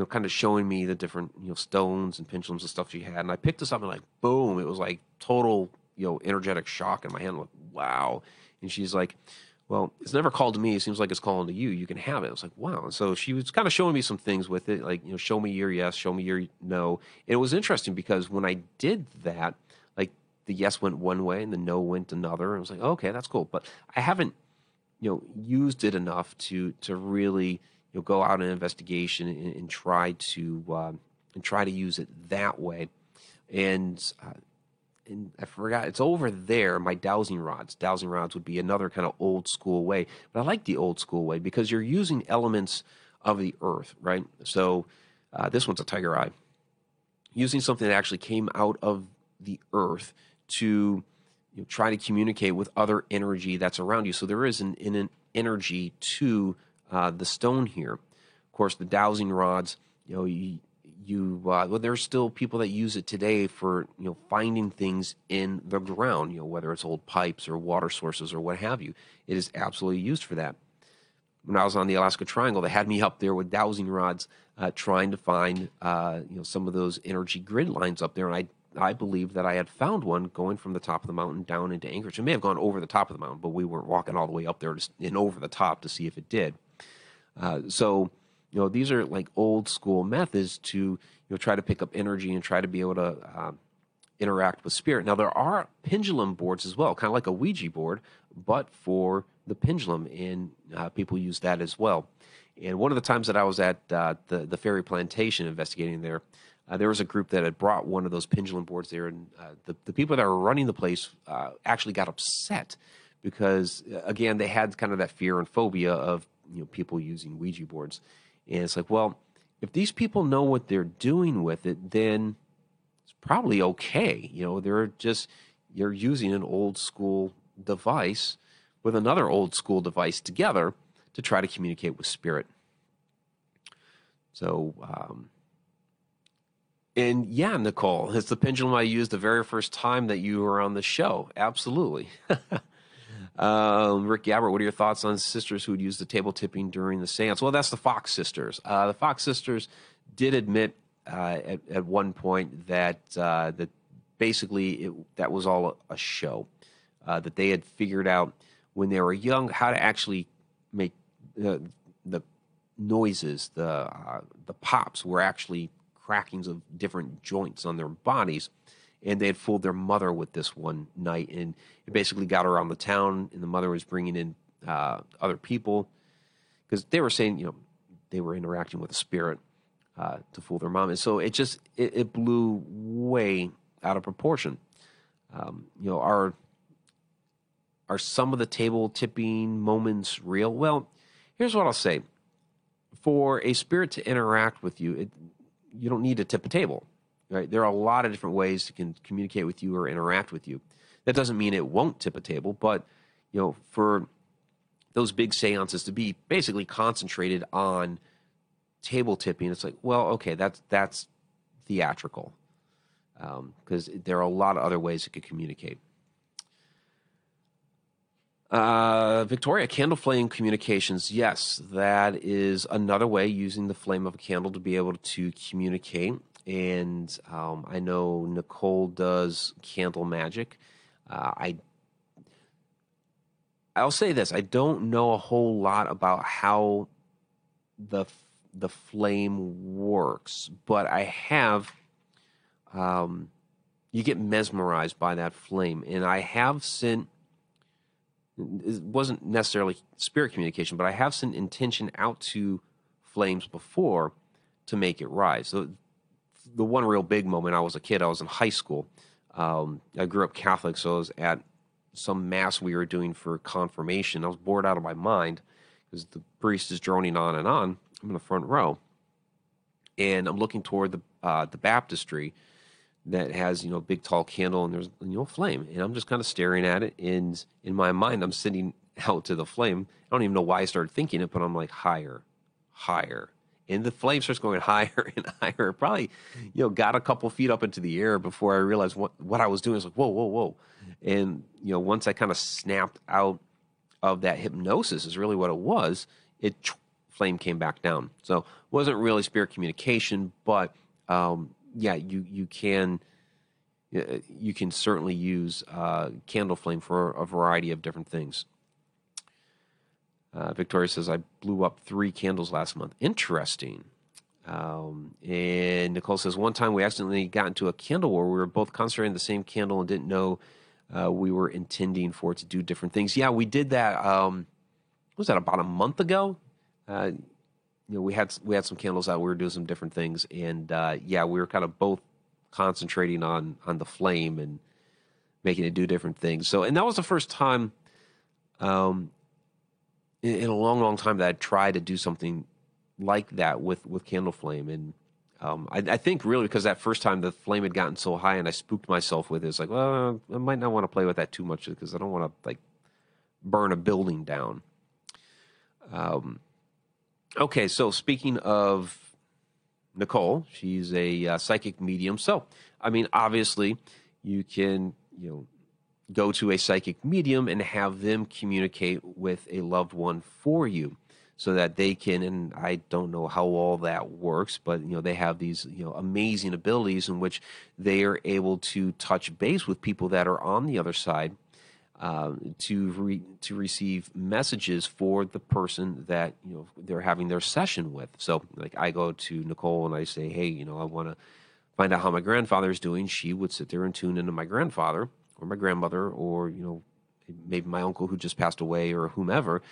know, kind of showing me the different, you know, stones and pendulums and stuff she had. And I picked this up and like, boom, it was like total, you know, energetic shock in my hand. Like, wow. And she's like, well, it's never called to me. It seems like it's calling to you. You can have it. I was like, wow. And so she was kind of showing me some things with it, like, you know, show me your yes, show me your no. And it was interesting because when I did that, like the yes went one way and the no went another. And I was like, okay, that's cool. But I haven't, you know, used it enough to to really, you know, go out on an investigation and, and try to um, and try to use it that way. And uh, and I forgot it's over there. My dowsing rods, dowsing rods would be another kind of old school way, but I like the old school way because you're using elements of the earth, right? So uh, this one's a tiger eye, using something that actually came out of the earth to you know, try to communicate with other energy that's around you. So there is an, an energy to uh, the stone here. Of course, the dowsing rods, you know, you, you uh, well, there's still people that use it today for you know finding things in the ground, you know whether it's old pipes or water sources or what have you. It is absolutely used for that. When I was on the Alaska Triangle, they had me up there with dowsing rods, uh, trying to find uh, you know some of those energy grid lines up there, and I I believed that I had found one going from the top of the mountain down into Anchorage. It may have gone over the top of the mountain, but we weren't walking all the way up there and over the top to see if it did. Uh, so you know, these are like old school methods to you know try to pick up energy and try to be able to uh, interact with spirit. Now there are pendulum boards as well, kind of like a Ouija board, but for the pendulum, and uh, people use that as well. And one of the times that I was at uh, the the Ferry Plantation investigating there, uh, there was a group that had brought one of those pendulum boards there, and uh, the the people that were running the place uh, actually got upset because again they had kind of that fear and phobia of you know people using Ouija boards. And it's like, well, if these people know what they're doing with it, then it's probably okay. You know, they're just you're using an old school device with another old school device together to try to communicate with spirit. So, um, and yeah, Nicole, it's the pendulum I used the very first time that you were on the show. Absolutely. um, Rick Gabbert, what are your thoughts on sisters who would use the table tipping during the seance? Well, that's the Fox sisters. Uh, the Fox sisters did admit uh, at, at one point that uh, that basically it, that was all a, a show. Uh, that they had figured out when they were young how to actually make the the noises, the uh, the pops were actually crackings of different joints on their bodies. And they had fooled their mother with this one night, and it basically got around the town. And the mother was bringing in uh, other people because they were saying, you know, they were interacting with a spirit uh, to fool their mom. And so it just it, it blew way out of proportion. Um, you know, are are some of the table tipping moments real? Well, here's what I'll say: for a spirit to interact with you, it, you don't need to tip a table. Right? There are a lot of different ways to can communicate with you or interact with you. That doesn't mean it won't tip a table, but you know, for those big seances to be basically concentrated on table tipping, it's like, well, okay, that's that's theatrical because um, there are a lot of other ways it could communicate. Uh, Victoria, candle flame communications. Yes, that is another way using the flame of a candle to be able to communicate. And um, I know Nicole does candle magic. Uh, I I'll say this: I don't know a whole lot about how the the flame works, but I have. Um, you get mesmerized by that flame, and I have sent it wasn't necessarily spirit communication, but I have sent intention out to flames before to make it rise. So the one real big moment, I was a kid, I was in high school. Um, I grew up Catholic, so I was at some mass we were doing for confirmation. I was bored out of my mind because the priest is droning on and on. I'm in the front row, and I'm looking toward the uh, the baptistry, that has you know a big tall candle and there's you know flame and i'm just kind of staring at it and in my mind i'm sitting out to the flame i don't even know why i started thinking it but i'm like higher higher and the flame starts going higher and higher. Probably you know got a couple feet up into the air before i realized what what i was doing. I was like whoa whoa whoa. And you know once i kind of snapped out of that hypnosis is really what it was it flame came back down. So wasn't really spirit communication but um, yeah, you you can uh, you can certainly use uh, candle flame for a variety of different things. Uh, Victoria says, I blew up three candles last month. Interesting. Um, and Nicole says, one time we accidentally got into a candle war. We were both concentrating the same candle and didn't know uh, we were intending for it to do different things. Yeah, we did that. Um, was that about a month ago? Uh, you know, we had we had some candles out. We were doing some different things, and uh, yeah, we were kind of both concentrating on on the flame and making it do different things. So, and that was the first time, um, in, in a long, long time that I tried to do something like that with with candle flame, and um, I, I, think really because that first time the flame had gotten so high and I spooked myself with it. It's like, well, I might not want to play with that too much because I don't want to like burn a building down. Um, Okay, so speaking of Nicole, she's a uh, psychic medium. So, I mean, obviously, you can, you know, go to a psychic medium and have them communicate with a loved one for you so that they can and I don't know how all that works but you know they have these you know amazing abilities in which they are able to touch base with people that are on the other side uh, to re- to receive messages for the person that you know they're having their session with. So, like I go to Nicole and I say, "Hey, you know, I want to find out how my grandfather is doing." She would sit there and tune into my grandfather or my grandmother or you know maybe my uncle who just passed away or whomever,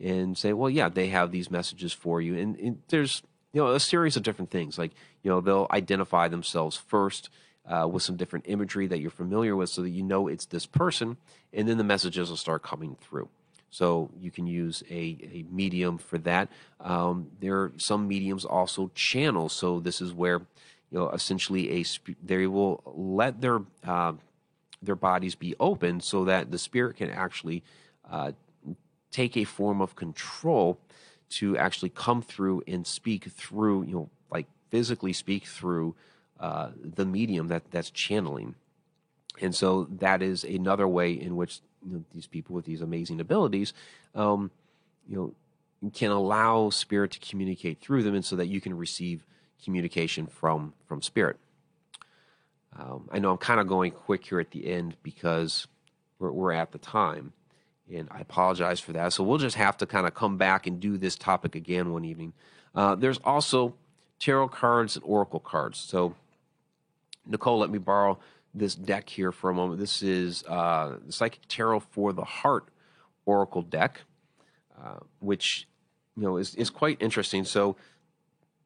and say, "Well, yeah, they have these messages for you." And, and there's you know a series of different things like you know they'll identify themselves first uh, with some different imagery that you're familiar with so that you know it's this person, and then the messages will start coming through. So you can use a, a medium for that. Um, there are some mediums also channel. So this is where you know essentially a they will let their uh, their bodies be open so that the spirit can actually uh, take a form of control to actually come through and speak through, you know, like physically speak through uh, the medium that that's channeling. And so that is another way in which you know, these people with these amazing abilities, um, you know, can allow spirit to communicate through them, and so that you can receive communication from from spirit. Um, I know I'm kind of going quick here at the end because we're, we're at the time, and I apologize for that. So we'll just have to kind of come back and do this topic again one evening. Uh, there's also tarot cards and oracle cards. So Nicole, let me borrow this deck here for a moment. This is uh, the Psychic Tarot for the Heart Oracle deck, uh, which you know is is quite interesting. So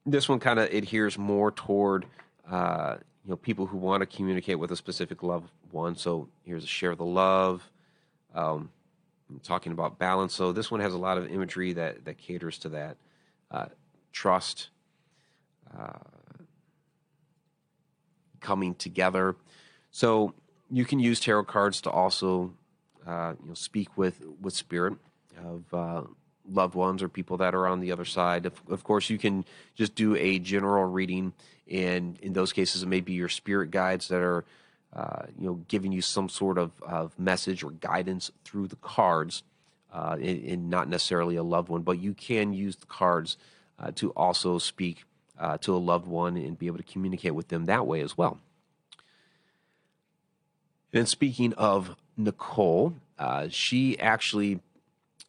this one kind of adheres more toward uh, you know people who want to communicate with a specific loved one. So here's a share the love. Um, talking about balance. So this one has a lot of imagery that that caters to that. Uh, trust. Uh, coming together. So you can use tarot cards to also, uh, you know, speak with with spirit of uh, loved ones or people that are on the other side. Of, of, course, you can just do a general reading, and in those cases, it may be your spirit guides that are, uh, you know, giving you some sort of, of message or guidance through the cards, uh, and, and, not necessarily a loved one. But you can use the cards uh, to also speak uh, to a loved one and be able to communicate with them that way as well. And speaking of Nicole, uh, she actually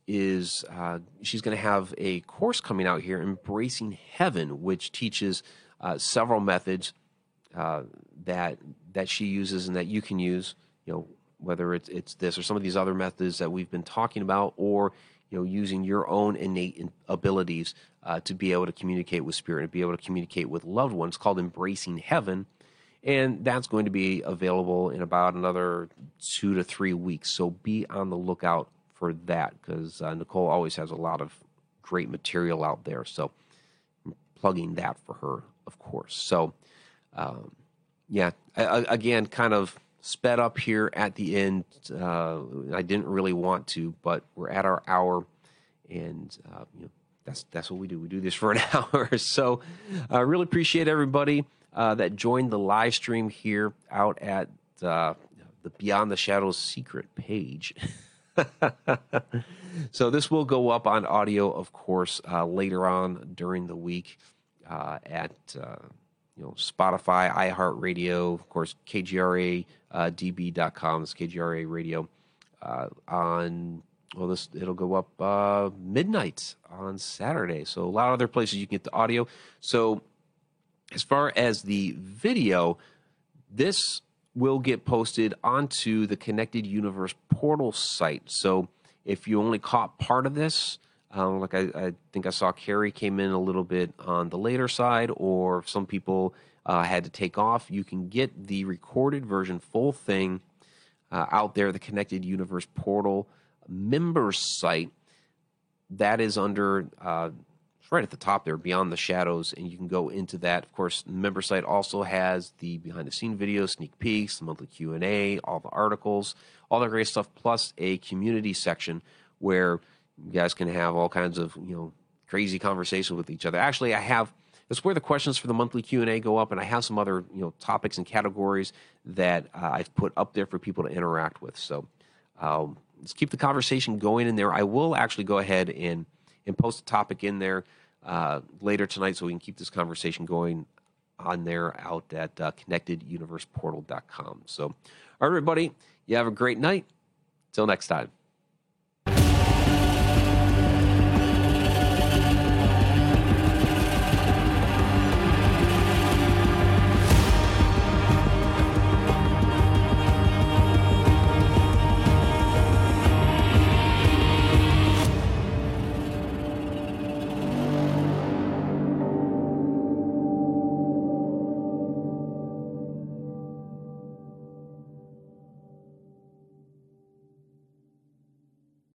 is uh, she's going to have a course coming out here, Embracing Heaven, which teaches uh, several methods uh, that that she uses and that you can use. You know, whether it's it's this or some of these other methods that we've been talking about, or you know, using your own innate abilities uh, to be able to communicate with spirit and be able to communicate with loved ones, called Embracing Heaven. And that's going to be available in about another two to three weeks. So be on the lookout for that because uh, Nicole always has a lot of great material out there. So I'm plugging that for her, of course. So, um, yeah, I, again, kind of sped up here at the end. Uh, I didn't really want to, but we're at our hour, and uh, you know, that's that's what we do. We do this for an hour. So I uh, really appreciate everybody uh, that joined the live stream here out at uh, the Beyond the Shadows secret page. so this will go up on audio, of course, uh, later on during the week at you know, Spotify, iHeartRadio, of course, KGRA uh, db.com. KGRA Radio uh, on. Well, this it'll go up uh, midnight on Saturday. So a lot of other places you can get the audio. So as far as the video, this will get posted onto the Connected Universe portal site. So if you only caught part of this, um, like I, I, think I saw Carrie came in a little bit on the later side, or some people uh, had to take off. You can get the recorded version, full thing, uh, out there, the Connected Universe Portal members site. That is under, uh, right at the top there, Beyond the Shadows, and you can go into that. Of course, the member site also has the behind the scene videos, sneak peeks, the monthly Q and A, all the articles, all the great stuff, plus a community section where you guys can have all kinds of you know crazy conversations with each other. Actually, I have that's where the questions for the monthly Q and A go up, and I have some other you know topics and categories that uh, I've put up there for people to interact with. So um, let's keep the conversation going in there. I will actually go ahead and and post a topic in there uh, later tonight, so we can keep this conversation going on there out at uh, connecteduniverseportal.com. So, all right, everybody, you have a great night. Till next time.